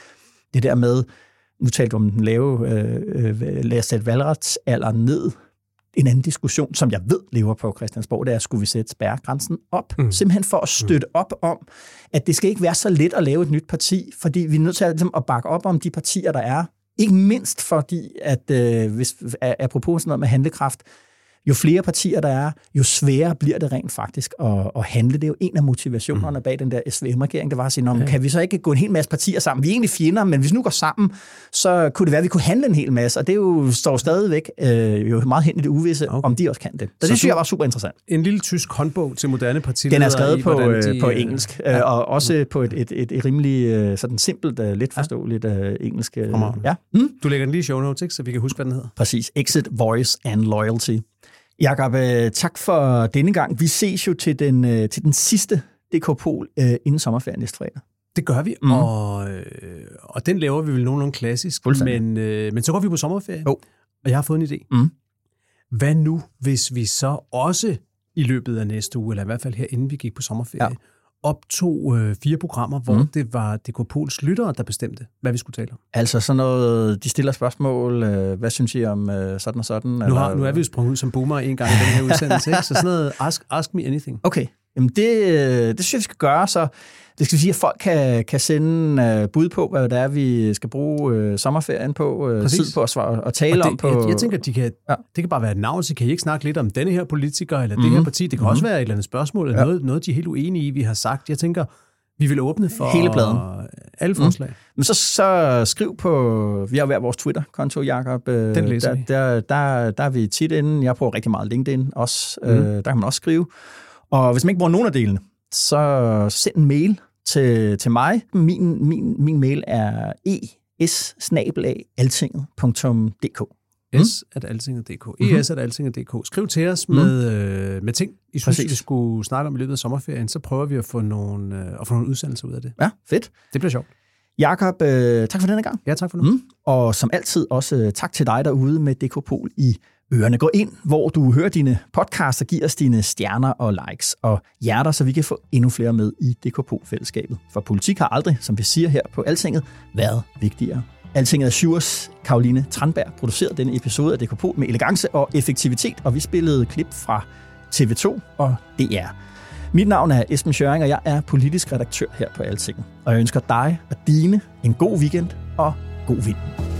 det der med, nu talte du om den lave, øh, øh, lad os sætte valgretsalderen ned, en anden diskussion, som jeg ved lever på Christiansborg, det er, skulle vi sætte spærregrænsen op? Mm. Simpelthen for at støtte mm. op om, at det skal ikke være så let at lave et nyt parti, fordi vi er nødt til at, ligesom, at bakke op om de partier, der er, ikke mindst fordi, at øh, hvis, apropos sådan noget med handlekraft, jo flere partier der er, jo sværere bliver det rent faktisk at, at handle. Det er jo en af motivationerne mm. bag den der SVM-regering, det var at sige, ja. kan vi så ikke gå en hel masse partier sammen? Vi er egentlig fjender, men hvis vi nu går sammen, så kunne det være, at vi kunne handle en hel masse, og det er jo, står stadigvæk øh, jo meget hen i det uvisse, okay. om de også kan det. Så, så det synes jeg var super interessant. En lille tysk håndbog til moderne partiledere. Den er skrevet på, øh, de, på engelsk, øh, ja. og også på et, et, et, et rimelig øh, sådan simpelt, let forståeligt ja. engelsk. ja. Mm? Du lægger den lige i show notes, ikke, så vi kan huske, hvad den hedder. Præcis. Exit, Voice and Loyalty. Jakob, øh, tak for denne gang. Vi ses jo til den, øh, til den sidste DK-pol øh, inden sommerferien næste fredag. Det gør vi, mm. og, og den laver vi vel nogenlunde klassisk, men, men så går vi på sommerferie, oh. og jeg har fået en idé. Mm. Hvad nu, hvis vi så også i løbet af næste uge, eller i hvert fald her inden vi gik på sommerferie, ja optog øh, fire programmer, hvor mm. det var DK Pols lyttere, der bestemte, hvad vi skulle tale om. Altså sådan noget, de stiller spørgsmål, øh, hvad synes I om øh, sådan og sådan? Nu, har, eller, nu er vi jo sprunget ud som boomer en gang i den her udsendelse, ikke? så sådan noget, ask, ask me anything. Okay, Jamen det, øh, det synes jeg, vi skal gøre, så det skal sige, at folk kan, kan sende uh, bud på, hvad det er, vi skal bruge uh, sommerferien på, uh, tid på at, svare, at tale det, om. På, jeg, jeg tænker, at de kan, ja. det kan bare være et navn, så kan I ikke snakke lidt om denne her politiker, eller mm-hmm. det her mhm. parti. Det kan mm-hmm. også være et eller andet spørgsmål, eller ja. noget, noget, de er helt uenige i, vi har sagt. Jeg tænker, vi vil åbne for hele pladen. Alle mhm. forslag. Mm. Men så, så skriv på, vi har hver vores Twitter-konto, Jacob. Den læser der, vi. Der, der, der er vi tit inde. Jeg bruger rigtig meget LinkedIn også. Mm. der kan man også skrive. Og hvis man ikke bruger nogen af delene, så send en mail til, til mig. Min, min, min mail er es Mm. S at altinget.dk. Mm-hmm. Es at altinget.dk. Skriv til os med, øh, med ting, I synes, Præcis. vi skulle snakke om i løbet af sommerferien. Så prøver vi at få nogle, øh, at få nogle udsendelser ud af det. Ja, fedt. Det bliver sjovt. Jakob, øh, tak for denne gang. Ja, tak for nu. Mm. Og som altid også øh, tak til dig derude med DK Pol i ørerne. Gå ind, hvor du hører dine podcasts og giver os dine stjerner og likes og hjerter, så vi kan få endnu flere med i DKP-fællesskabet. For politik har aldrig, som vi siger her på Altinget, været vigtigere. Altinget er Sjurs Karoline Tranberg producerede denne episode af DKP med elegance og effektivitet, og vi spillede klip fra TV2 og DR. Mit navn er Esben Schøring, og jeg er politisk redaktør her på Altinget. Og jeg ønsker dig og dine en god weekend og god vind.